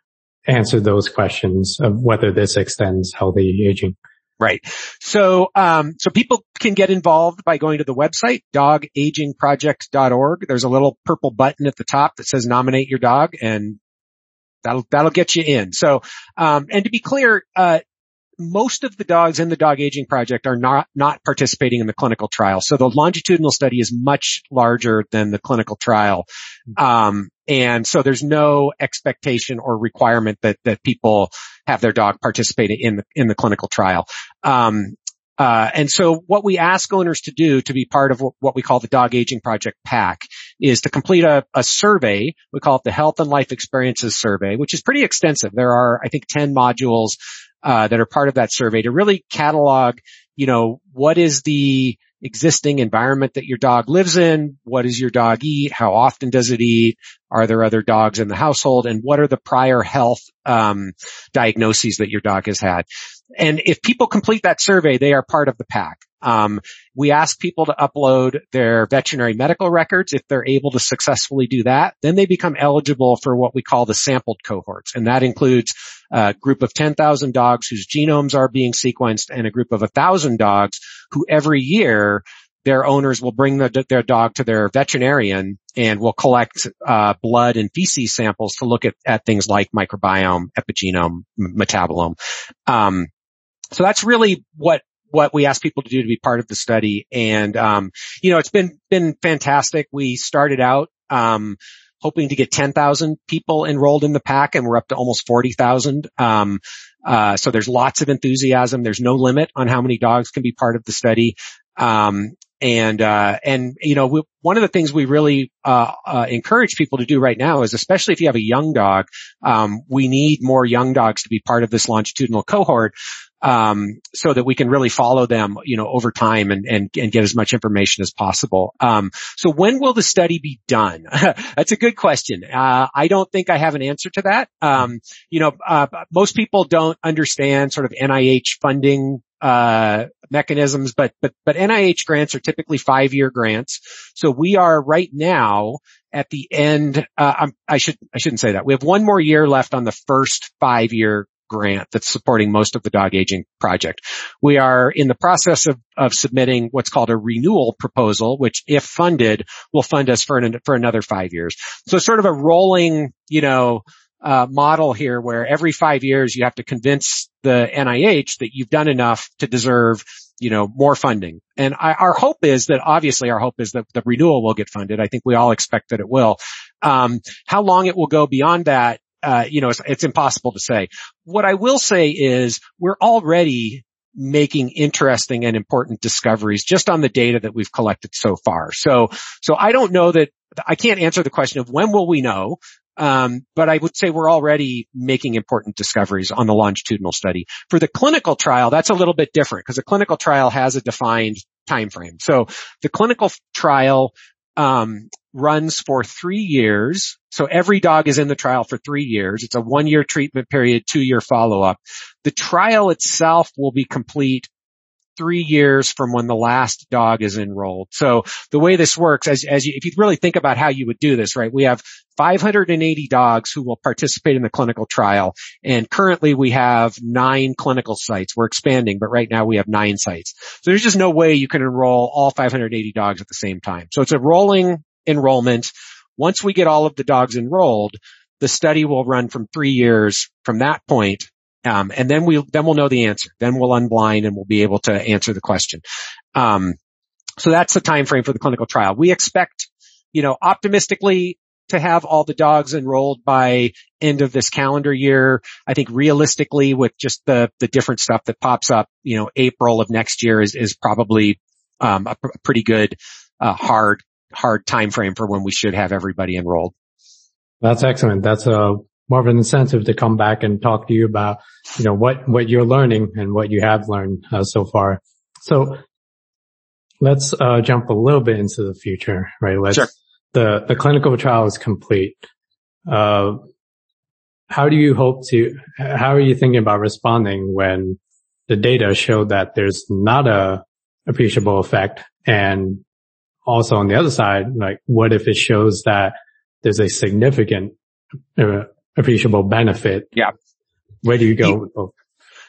Speaker 2: answer those questions of whether this extends healthy aging.
Speaker 1: Right. So, um, so people can get involved by going to the website, dogagingproject.org. There's a little purple button at the top that says nominate your dog and that'll, that'll get you in. So, um, and to be clear, uh, most of the dogs in the dog aging project are not, not participating in the clinical trial. So the longitudinal study is much larger than the clinical trial. Um, and so there's no expectation or requirement that, that people have their dog participate in the, in the clinical trial. Um, uh, and so what we ask owners to do to be part of what, we call the Dog Aging Project PAC is to complete a, a, survey. We call it the Health and Life Experiences Survey, which is pretty extensive. There are, I think, 10 modules uh, that are part of that survey to really catalog, you know, what is the existing environment that your dog lives in? What does your dog eat? How often does it eat? Are there other dogs in the household? And what are the prior health um, diagnoses that your dog has had? And if people complete that survey, they are part of the PAC. Um, we ask people to upload their veterinary medical records. If they're able to successfully do that, then they become eligible for what we call the sampled cohorts. And that includes a group of 10,000 dogs whose genomes are being sequenced and a group of 1,000 dogs who every year their owners will bring the, their dog to their veterinarian and will collect uh, blood and feces samples to look at, at things like microbiome, epigenome, metabolome. Um, so that's really what what we ask people to do to be part of the study. And, um, you know, it's been, been fantastic. We started out, um, hoping to get 10,000 people enrolled in the pack and we're up to almost 40,000. Um, uh, so there's lots of enthusiasm. There's no limit on how many dogs can be part of the study. Um, and uh, and you know we, one of the things we really uh, uh, encourage people to do right now is especially if you have a young dog um, we need more young dogs to be part of this longitudinal cohort um, so that we can really follow them you know over time and and, and get as much information as possible um, so when will the study be done that's a good question uh, I don't think I have an answer to that um, you know uh, most people don't understand sort of NIH funding uh, mechanisms, but, but, but NIH grants are typically five year grants. So we are right now at the end, uh, I should, I shouldn't say that. We have one more year left on the first five year grant that's supporting most of the dog aging project. We are in the process of, of submitting what's called a renewal proposal, which if funded will fund us for an, for another five years. So sort of a rolling, you know, uh, model here where every five years you have to convince the NIH that you've done enough to deserve, you know, more funding. And I, our hope is that obviously our hope is that the renewal will get funded. I think we all expect that it will. Um, how long it will go beyond that, uh, you know, it's, it's impossible to say. What I will say is we're already making interesting and important discoveries just on the data that we've collected so far. So, so I don't know that I can't answer the question of when will we know. Um, but I would say we're already making important discoveries on the longitudinal study. For the clinical trial, that's a little bit different because a clinical trial has a defined time frame. So the clinical trial um, runs for three years. So every dog is in the trial for three years. It's a one-year treatment period, two-year follow-up. The trial itself will be complete three years from when the last dog is enrolled. So the way this works, as, as you, if you really think about how you would do this, right? We have 580 dogs who will participate in the clinical trial. And currently we have nine clinical sites. We're expanding, but right now we have nine sites. So there's just no way you can enroll all 580 dogs at the same time. So it's a rolling enrollment. Once we get all of the dogs enrolled, the study will run from three years from that point um, and then we then we'll know the answer. Then we'll unblind and we'll be able to answer the question. Um, so that's the time frame for the clinical trial. We expect, you know, optimistically to have all the dogs enrolled by end of this calendar year. I think realistically with just the, the different stuff that pops up, you know, April of next year is, is probably, um, a, pr- pretty good, uh, hard, hard time frame for when we should have everybody enrolled.
Speaker 2: That's excellent. That's a more of an incentive to come back and talk to you about, you know, what, what you're learning and what you have learned uh, so far. So let's uh, jump a little bit into the future, right? Let's,
Speaker 1: sure.
Speaker 2: the, the clinical trial is complete. Uh, how do you hope to, how are you thinking about responding when the data show that there's not a appreciable effect? And also on the other side, like what if it shows that there's a significant uh, appreciable benefit.
Speaker 1: Yeah.
Speaker 2: Where do you go?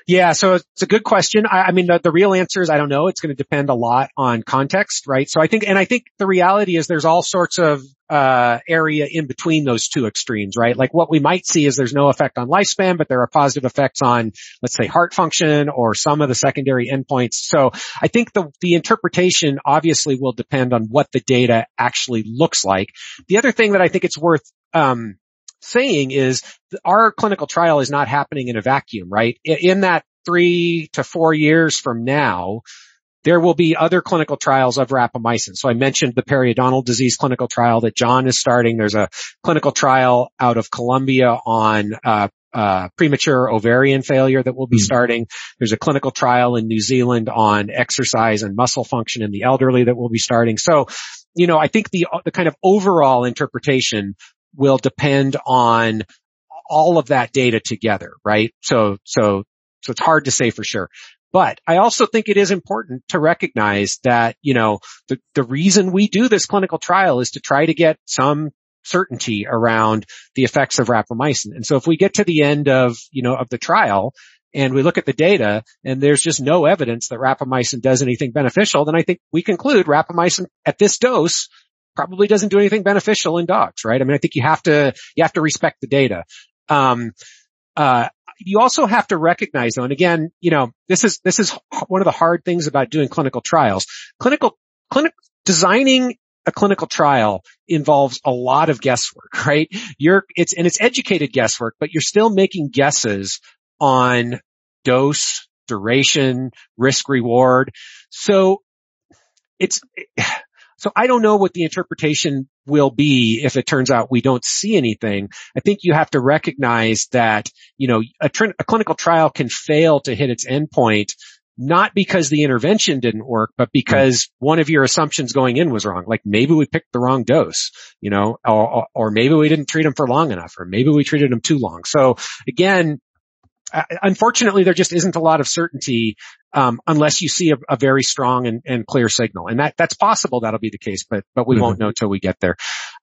Speaker 1: Yeah, so it's a good question. I, I mean, the, the, real answer is I don't know. It's going to depend a lot on context, right? So I think, and I think the reality is there's all sorts of uh, area in between those two extremes, right? Like what we might see is there's no effect on lifespan, but there are positive effects on, let's say, heart function or some of the secondary endpoints. So I think the the interpretation obviously will depend on what the data actually looks like. The other thing that I think it's worth um, saying is our clinical trial is not happening in a vacuum, right? In that three to four years from now, there will be other clinical trials of rapamycin. So I mentioned the periodontal disease clinical trial that John is starting. There's a clinical trial out of Columbia on uh, uh, premature ovarian failure that will be mm-hmm. starting. There's a clinical trial in New Zealand on exercise and muscle function in the elderly that will be starting. So, you know, I think the the kind of overall interpretation will depend on all of that data together, right? So, so, so it's hard to say for sure. But I also think it is important to recognize that, you know, the, the reason we do this clinical trial is to try to get some certainty around the effects of rapamycin. And so if we get to the end of, you know, of the trial and we look at the data and there's just no evidence that rapamycin does anything beneficial, then I think we conclude rapamycin at this dose probably doesn't do anything beneficial in dogs, right? I mean, I think you have to, you have to respect the data. Um, uh, you also have to recognize though, and again, you know, this is, this is one of the hard things about doing clinical trials. Clinical, clinic, designing a clinical trial involves a lot of guesswork, right? You're, it's, and it's educated guesswork, but you're still making guesses on dose, duration, risk reward. So it's, so I don't know what the interpretation will be if it turns out we don't see anything. I think you have to recognize that, you know, a, tr- a clinical trial can fail to hit its endpoint not because the intervention didn't work, but because one of your assumptions going in was wrong. Like maybe we picked the wrong dose, you know, or, or maybe we didn't treat them for long enough, or maybe we treated them too long. So again, unfortunately, there just isn't a lot of certainty um, unless you see a, a very strong and, and, clear signal, and that that's possible. That'll be the case, but but we mm-hmm. won't know till we get there.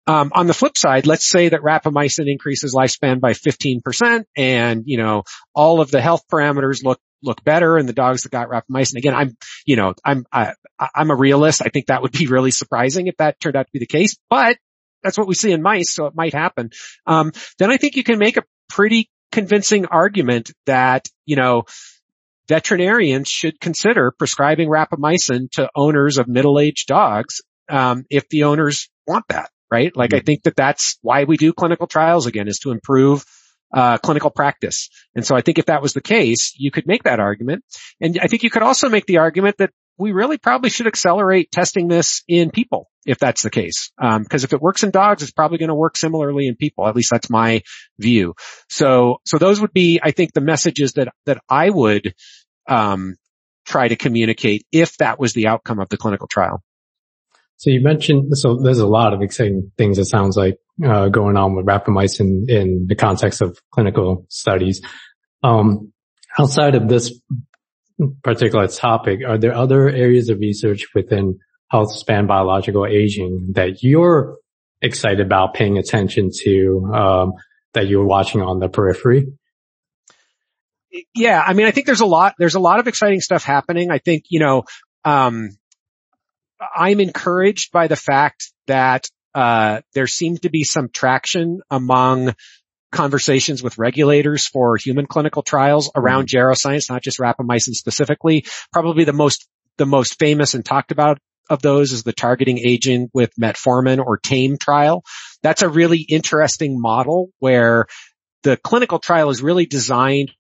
Speaker 1: Um, on the flip side, let's say that rapamycin increases lifespan by 15%, and you know all of the health parameters look look better in the dogs that got rapamycin. Again, I'm you know I'm I, I'm a realist. I think that would be really surprising if that turned out to be the case, but that's what we see in mice, so it might happen. Um, then I think you can make a pretty convincing argument that, you know, veterinarians should consider prescribing rapamycin to owners of middle-aged dogs um, if the owners want that, right? Like mm-hmm. I think that that's why we do clinical trials again is to improve uh, clinical practice. And so I think if that was the case, you could make that argument. And I think you could also make the argument that we really probably should accelerate testing this in people if that's the case. Because um, if it works in dogs, it's probably going to work similarly in people. At least that's my view. So, so those would be, I think, the messages that that I would um, try to communicate if that was the outcome of the clinical trial.
Speaker 2: So you mentioned, so there's a lot of exciting things it sounds like uh, going on with rapamycin in the context of clinical studies. Um, outside of this particular topic, are there other areas of research within health span biological aging that you're excited about paying attention to, um, that you're watching on the periphery?
Speaker 1: Yeah, I mean, I think there's a lot, there's a lot of exciting stuff happening. I think, you know, um, I'm encouraged by the fact that, uh, there seems to be some traction among conversations with regulators for human clinical trials around mm-hmm. geroscience, not just rapamycin specifically. Probably the most, the most famous and talked about of those is the targeting aging with metformin or TAME trial. That's a really interesting model where the clinical trial is really designed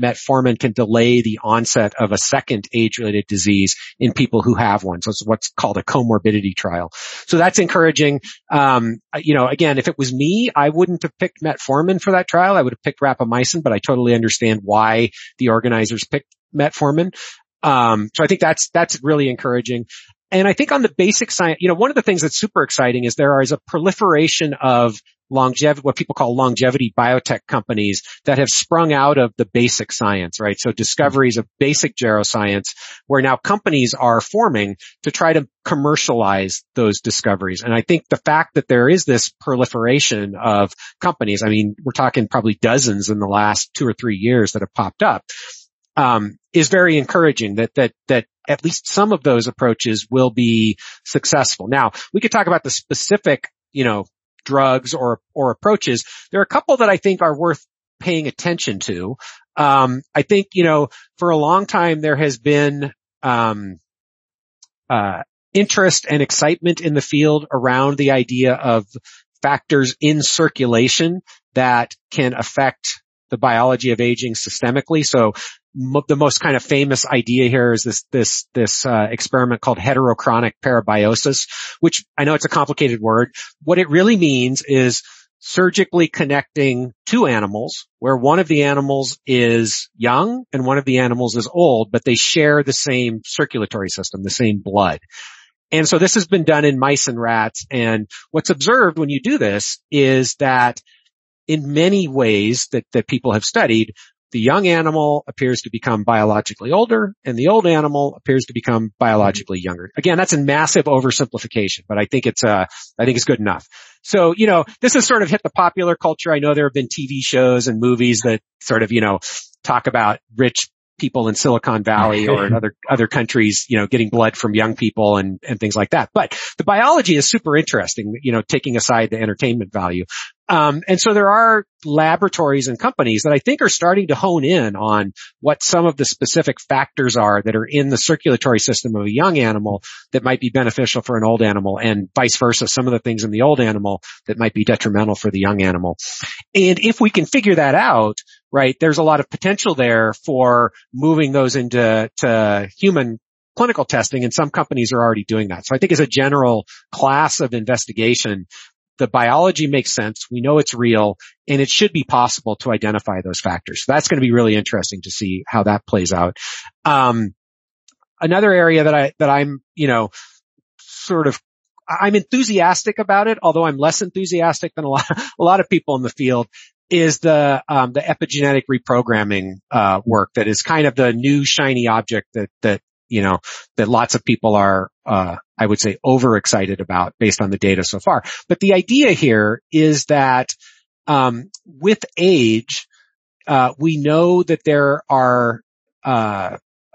Speaker 1: metformin can delay the onset of a second age-related disease in people who have one. So it's what's called a comorbidity trial. So that's encouraging. Um, you know, again, if it was me, I wouldn't have picked metformin for that trial. I would have picked rapamycin, but I totally understand why the organizers picked metformin. Um, so I think that's that's really encouraging. And I think on the basic science, you know, one of the things that's super exciting is there is a proliferation of longevity, what people call longevity biotech companies that have sprung out of the basic science, right? So discoveries of basic geroscience where now companies are forming to try to commercialize those discoveries. And I think the fact that there is this proliferation of companies, I mean, we're talking probably dozens in the last two or three years that have popped up, um, is very encouraging that that that at least some of those approaches will be successful. Now, we could talk about the specific, you know, drugs or, or approaches, there are a couple that I think are worth paying attention to. Um, I think, you know, for a long time there has been, um, uh, interest and excitement in the field around the idea of factors in circulation that can affect the biology of aging systemically. So the most kind of famous idea here is this this this uh, experiment called heterochronic parabiosis, which I know it's a complicated word. What it really means is surgically connecting two animals where one of the animals is young and one of the animals is old, but they share the same circulatory system, the same blood. And so this has been done in mice and rats. And what's observed when you do this is that in many ways that, that people have studied, the young animal appears to become biologically older and the old animal appears to become biologically younger. Again, that's a massive oversimplification, but I think it's, uh, I think it's good enough. So, you know, this has sort of hit the popular culture. I know there have been TV shows and movies that sort of, you know, talk about rich people in Silicon Valley or in other, other countries, you know, getting blood from young people and, and things like that. But the biology is super interesting, you know, taking aside the entertainment value. Um, and so there are laboratories and companies that I think are starting to hone in on what some of the specific factors are that are in the circulatory system of a young animal that might be beneficial for an old animal and vice versa, some of the things in the old animal that might be detrimental for the young animal. And if we can figure that out, right, there's a lot of potential there for moving those into to human clinical testing and some companies are already doing that. So I think as a general class of investigation, the biology makes sense. We know it's real and it should be possible to identify those factors. So that's going to be really interesting to see how that plays out. Um, another area that I, that I'm, you know, sort of, I'm enthusiastic about it, although I'm less enthusiastic than a lot, a lot of people in the field is the, um, the epigenetic reprogramming, uh, work that is kind of the new shiny object that, that, you know, that lots of people are, uh, I would say overexcited about based on the data so far. But the idea here is that, um, with age, uh, we know that there are,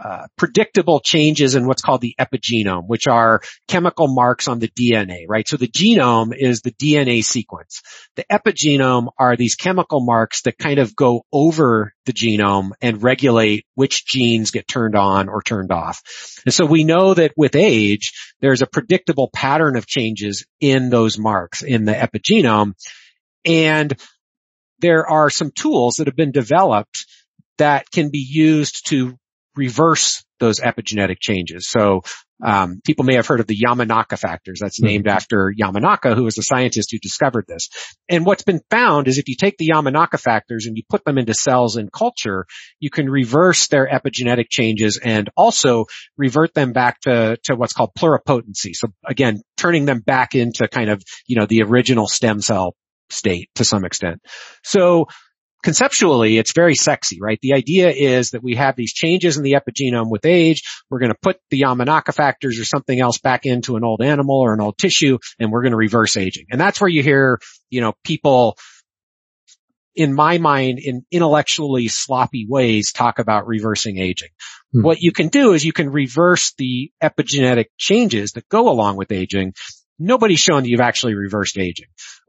Speaker 1: uh, predictable changes in what's called the epigenome, which are chemical marks on the DNA, right? So the genome is the DNA sequence. The epigenome are these chemical marks that kind of go over the genome and regulate which genes get turned on or turned off. And so we know that with age, there's a predictable pattern of changes in those marks in the epigenome. And there are some tools that have been developed that can be used to reverse those epigenetic changes. So um, people may have heard of the Yamanaka factors. That's mm-hmm. named after Yamanaka, who was the scientist who discovered this. And what's been found is if you take the Yamanaka factors and you put them into cells in culture, you can reverse their epigenetic changes and also revert them back to, to what's called pluripotency. So again, turning them back into kind of, you know, the original stem cell state to some extent. So conceptually, it's very sexy, right? The idea is that we have these changes in the epigenome with age. We're going to put the Yamanaka factors or something else back into an old animal or an old tissue, and we're going to reverse aging. And that's where you hear, you know, people in my mind, in intellectually sloppy ways talk about reversing aging. Hmm. What you can do is you can reverse the epigenetic changes that go along with aging. Nobody's shown that you've actually reversed aging,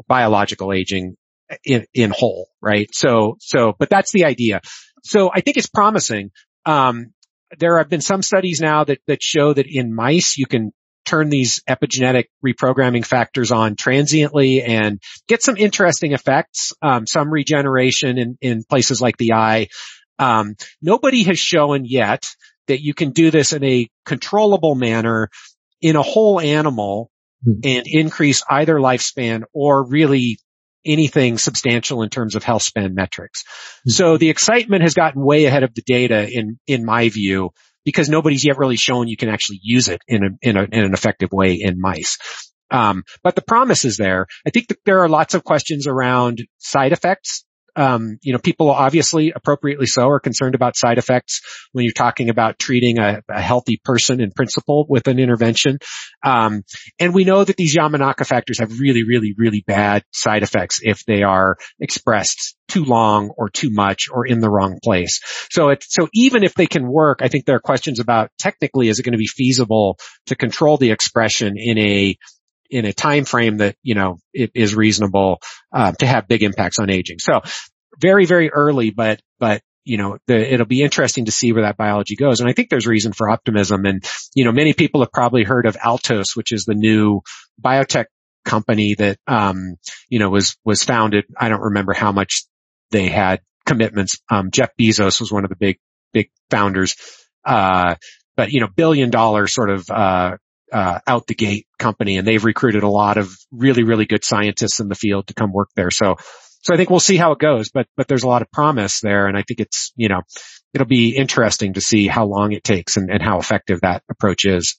Speaker 1: biological aging in, in whole, right? So, so, but that's the idea. So I think it's promising. Um, there have been some studies now that, that show that in mice you can turn these epigenetic reprogramming factors on transiently and get some interesting effects, um, some regeneration in, in places like the eye. Um, nobody has shown yet that you can do this in a controllable manner in a whole animal hmm. and increase either lifespan or really anything substantial in terms of health span metrics. Mm-hmm. So the excitement has gotten way ahead of the data in, in my view, because nobody's yet really shown you can actually use it in a, in, a, in an effective way in mice. Um, but the promise is there. I think that there are lots of questions around side effects um, you know, people obviously appropriately so are concerned about side effects when you're talking about treating a, a healthy person in principle with an intervention. Um, and we know that these Yamanaka factors have really, really, really bad side effects if they are expressed too long or too much or in the wrong place. So so even if they can work, I think there are questions about technically is it going to be feasible to control the expression in a in a time frame that you know it is reasonable uh, to have big impacts on aging. So very very early, but but you know the, it'll be interesting to see where that biology goes. And I think there's reason for optimism. And you know many people have probably heard of Altos, which is the new biotech company that um, you know was was founded. I don't remember how much they had commitments. Um, Jeff Bezos was one of the big big founders. Uh, but you know, billion dollar sort of uh, uh, out the gate company and they've recruited a lot of really, really good scientists in the field to come work there. So, so I think we'll see how it goes, but, but there's a lot of promise there. And I think it's, you know, it'll be interesting to see how long it takes and, and how effective that approach is.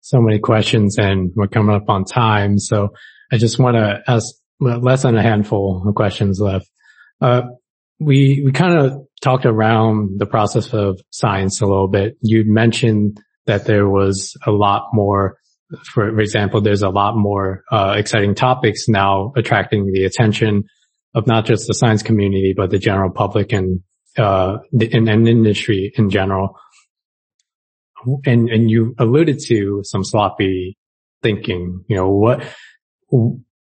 Speaker 2: So many questions and we're coming up on time. So I just want to ask less than a handful of questions left. Uh, we, we kind of talked around the process of science a little bit. You mentioned that there was a lot more, for example, there's a lot more uh, exciting topics now attracting the attention of not just the science community, but the general public and uh, in an industry in general. And, and you alluded to some sloppy thinking, you know, what,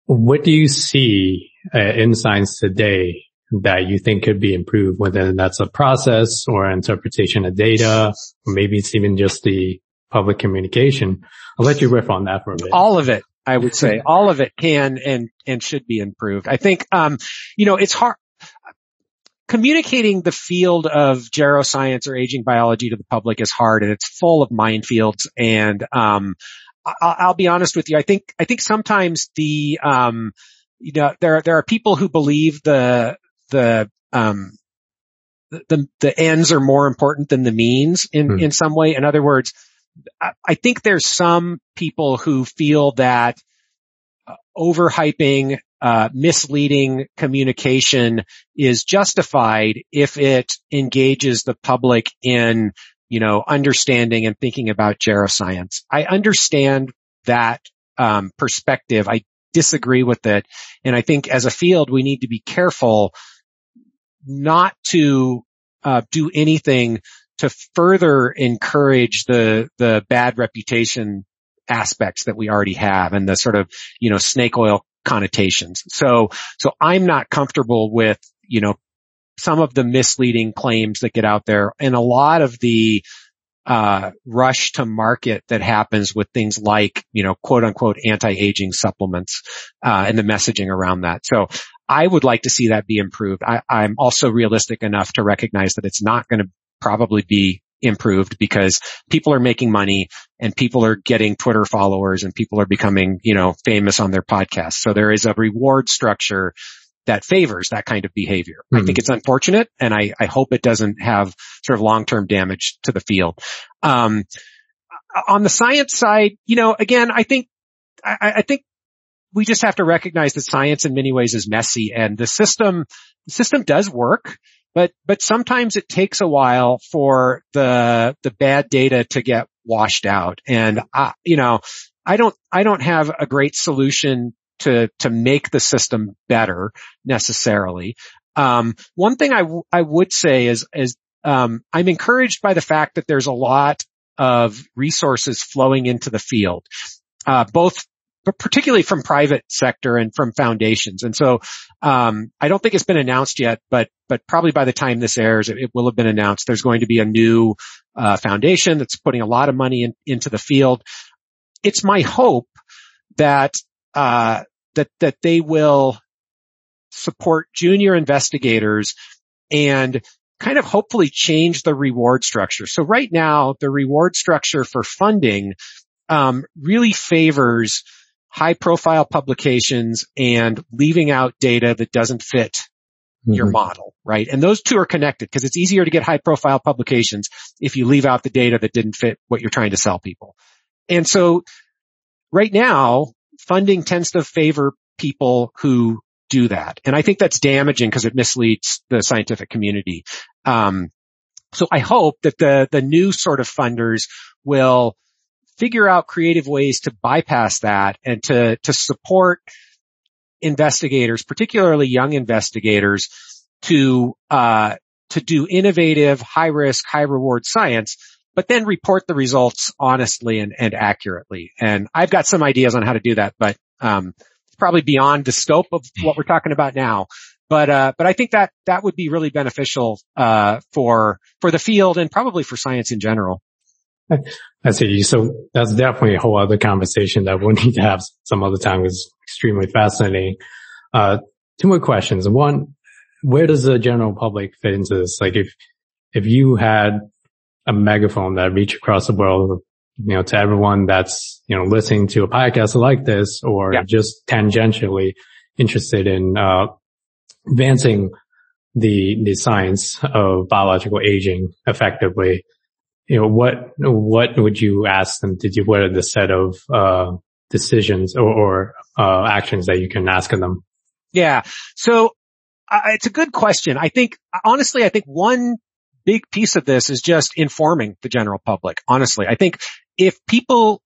Speaker 2: what do you see uh, in science today that you think could be improved, whether that's a process or interpretation of data, or maybe it's even just the public communication. I'll let you riff on that for a bit.
Speaker 1: All of it. I would say all of it can and, and should be improved. I think, um, you know, it's hard, communicating the field of geroscience or aging biology to the public is hard and it's full of minefields. And, um, I'll, I'll be honest with you. I think, I think sometimes the, um, you know, there, there are people who believe the, the, um, the, the ends are more important than the means in, hmm. in some way. In other words, I think there's some people who feel that uh, overhyping, uh, misleading communication is justified if it engages the public in, you know, understanding and thinking about geroscience. I understand that um, perspective. I disagree with it, and I think as a field we need to be careful not to uh, do anything to further encourage the the bad reputation aspects that we already have and the sort of you know snake oil connotations. So so I'm not comfortable with you know some of the misleading claims that get out there and a lot of the uh, rush to market that happens with things like, you know, quote unquote anti-aging supplements, uh, and the messaging around that. So I would like to see that be improved. I, I'm also realistic enough to recognize that it's not going to probably be improved because people are making money and people are getting Twitter followers and people are becoming, you know, famous on their podcasts. So there is a reward structure that favors that kind of behavior. Mm-hmm. I think mm-hmm. it's unfortunate and I, I, hope it doesn't have sort of long-term damage to the field. Um, on the science side, you know, again, I think, I, I think we just have to recognize that science in many ways is messy and the system, the system does work but but sometimes it takes a while for the the bad data to get washed out. And I, you know I don't I don't have a great solution to to make the system better necessarily. Um, one thing I, w- I would say is is um, I'm encouraged by the fact that there's a lot of resources flowing into the field. Uh, both but particularly from private sector and from foundations. And so, um, I don't think it's been announced yet, but, but probably by the time this airs, it, it will have been announced. There's going to be a new, uh, foundation that's putting a lot of money in, into the field. It's my hope that, uh, that, that they will support junior investigators and kind of hopefully change the reward structure. So right now, the reward structure for funding um, really favors high profile publications and leaving out data that doesn't fit mm-hmm. your model, right? And those two are connected because it's easier to get high profile publications if you leave out the data that didn't fit what you're trying to sell people. And so right now funding tends to favor people who do that. And I think that's damaging because it misleads the scientific community. Um, so I hope that the, the new sort of funders will figure out creative ways to bypass that and to, to support investigators, particularly young investigators to, uh, to do innovative, high risk, high reward science, but then report the results honestly and, and accurately. And I've got some ideas on how to do that, but, um, it's probably beyond the scope of what we're talking about now. But, uh, but I think that, that would be really beneficial, uh, for, for the field and probably for science in general.
Speaker 2: I see. So that's definitely a whole other conversation that we'll need to have some other time. It's extremely fascinating. Uh, two more questions. One, where does the general public fit into this? Like if, if you had a megaphone that reached across the world, you know, to everyone that's, you know, listening to a podcast like this or yeah. just tangentially interested in, uh, advancing the, the science of biological aging effectively, you know, what, what would you ask them to do? What are the set of, uh, decisions or, or uh, actions that you can ask of them?
Speaker 1: Yeah. So uh, it's a good question. I think, honestly, I think one big piece of this is just informing the general public. Honestly, I think if people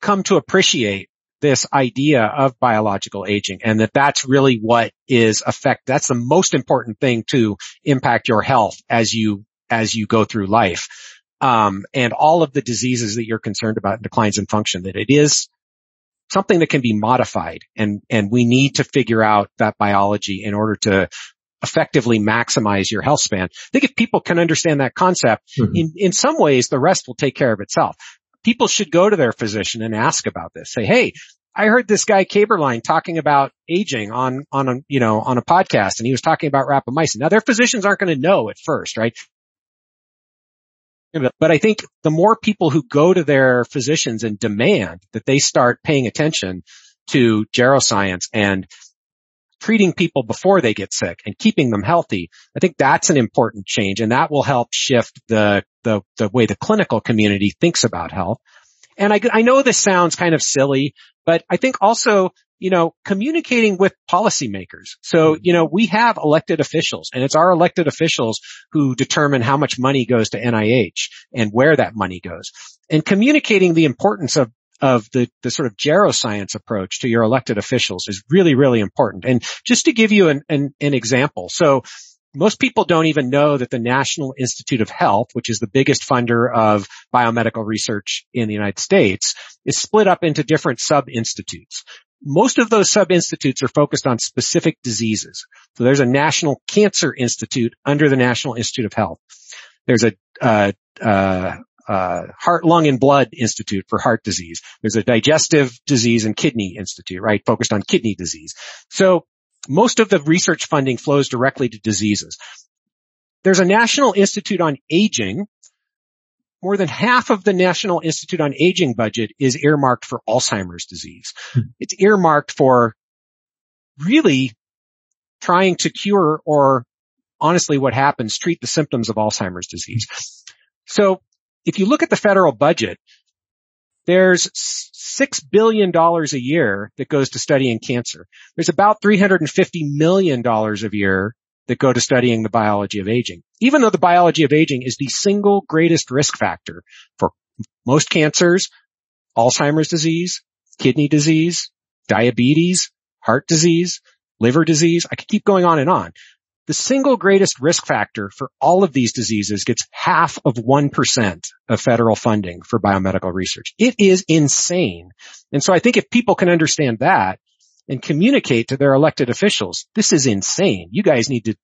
Speaker 1: come to appreciate this idea of biological aging and that that's really what is affect, that's the most important thing to impact your health as you, as you go through life. Um, and all of the diseases that you're concerned about, declines in function, that it is something that can be modified and, and we need to figure out that biology in order to effectively maximize your health span. I think if people can understand that concept, mm-hmm. in, in some ways, the rest will take care of itself. People should go to their physician and ask about this. Say, hey, I heard this guy Kaeberlein talking about aging on, on a, you know, on a podcast and he was talking about rapamycin. Now their physicians aren't going to know at first, right? But I think the more people who go to their physicians and demand that they start paying attention to geroscience and treating people before they get sick and keeping them healthy. I think that's an important change and that will help shift the, the, the way the clinical community thinks about health. And I, I know this sounds kind of silly, but I think also, you know, communicating with policymakers. So, mm-hmm. you know, we have elected officials and it's our elected officials who determine how much money goes to NIH and where that money goes and communicating the importance of of the, the sort of geroscience approach to your elected officials is really, really important. And just to give you an, an, an example. So most people don't even know that the National Institute of Health, which is the biggest funder of biomedical research in the United States, is split up into different sub-institutes. Most of those sub-institutes are focused on specific diseases. So there's a National Cancer Institute under the National Institute of Health. There's a uh, uh, uh, Heart, Lung, and Blood Institute for heart disease. There's a Digestive Disease and Kidney Institute, right, focused on kidney disease. So most of the research funding flows directly to diseases. There's a National Institute on Aging. More than half of the National Institute on Aging budget is earmarked for Alzheimer's disease. Hmm. It's earmarked for really trying to cure or honestly what happens, treat the symptoms of Alzheimer's disease. So if you look at the federal budget, there's six billion dollars a year that goes to studying cancer. There's about 350 million dollars a year that go to studying the biology of aging. Even though the biology of aging is the single greatest risk factor for most cancers, Alzheimer's disease, kidney disease, diabetes, heart disease, liver disease. I could keep going on and on. The single greatest risk factor for all of these diseases gets half of 1% of federal funding for biomedical research. It is insane. And so I think if people can understand that and communicate to their elected officials, this is insane. You guys need to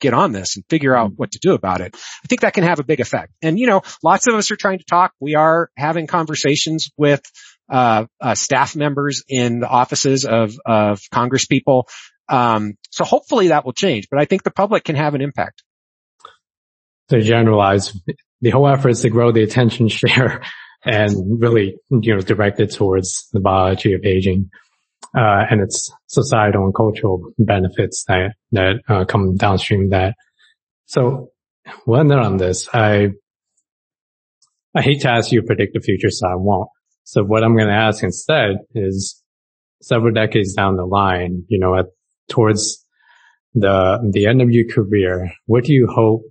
Speaker 1: get on this and figure out what to do about it. I think that can have a big effect. And you know, lots of us are trying to talk. We are having conversations with uh, uh, staff members in the offices of, of Congress people um, so hopefully that will change, but I think the public can have an impact.
Speaker 2: To generalize, the whole effort is to grow the attention share and really, you know, direct it towards the biology of aging, uh, and its societal and cultural benefits that, that, uh, come downstream that. So we'll end on this. I, I hate to ask you to predict the future, so I won't. So what I'm going to ask instead is several decades down the line, you know, at towards the the end of your career, what do you hope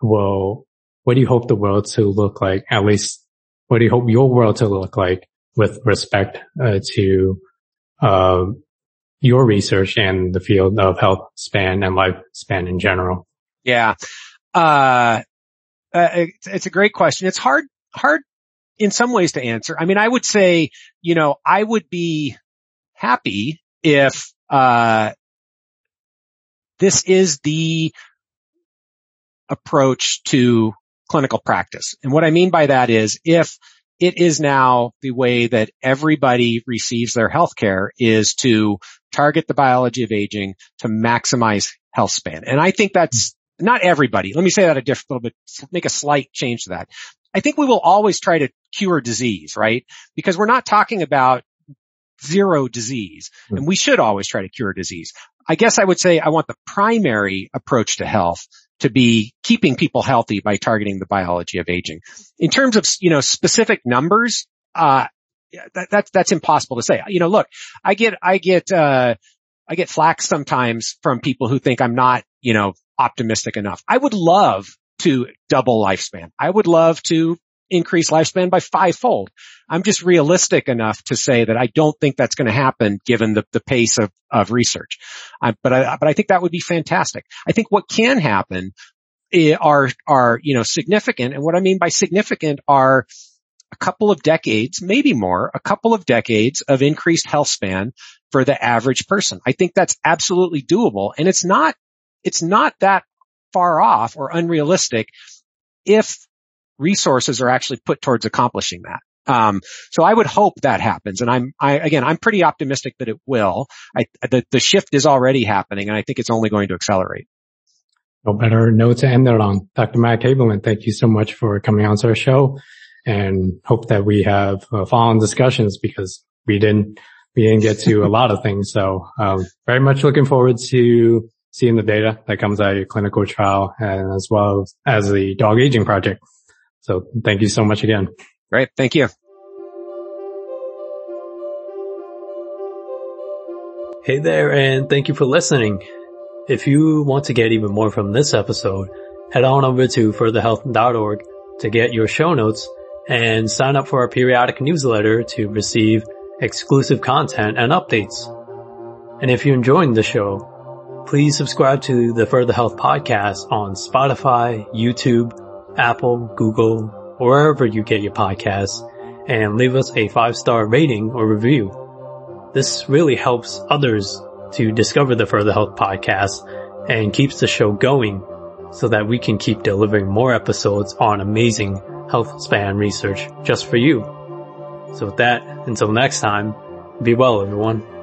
Speaker 2: will what do you hope the world to look like? At least, what do you hope your world to look like with respect uh, to uh, your research and the field of health span and lifespan in general?
Speaker 1: Yeah, uh, uh it's, it's a great question. It's hard hard in some ways to answer. I mean, I would say, you know, I would be happy if uh, this is the approach to clinical practice. And what I mean by that is if it is now the way that everybody receives their health care is to target the biology of aging to maximize health span. And I think that's not everybody. Let me say that a different little bit, make a slight change to that. I think we will always try to cure disease, right? Because we're not talking about zero disease. Mm-hmm. And we should always try to cure disease. I guess I would say I want the primary approach to health to be keeping people healthy by targeting the biology of aging. In terms of, you know, specific numbers, uh, that, that's, that's impossible to say. You know, look, I get, I get, uh, I get flack sometimes from people who think I'm not, you know, optimistic enough. I would love to double lifespan. I would love to increase lifespan by fivefold. I'm just realistic enough to say that I don't think that's going to happen given the, the pace of, of research. But I, but I think that would be fantastic. I think what can happen are, are, you know, significant. And what I mean by significant are a couple of decades, maybe more, a couple of decades of increased health span for the average person. I think that's absolutely doable. And it's not, it's not that far off or unrealistic if resources are actually put towards accomplishing that. Um, so I would hope that happens. And I'm, I, again, I'm pretty optimistic that it will. I, the, the shift is already happening and I think it's only going to accelerate.
Speaker 2: No better note to end it on. Dr. Matt Kaeberlein, thank you so much for coming on to our show and hope that we have uh, following discussions because we didn't, we didn't get to a lot of things. So, um, very much looking forward to seeing the data that comes out of your clinical trial and as well as the dog aging project. So thank you so much again.
Speaker 1: Great. Thank you.
Speaker 2: Hey there and thank you for listening. If you want to get even more from this episode, head on over to furtherhealth.org to get your show notes and sign up for our periodic newsletter to receive exclusive content and updates. And if you're enjoying the show, please subscribe to the Further Health podcast on Spotify, YouTube, Apple, Google, wherever you get your podcasts and leave us a five star rating or review. This really helps others to discover the Further Health podcast and keeps the show going so that we can keep delivering more episodes on amazing health span research just for you. So with that, until next time, be well everyone.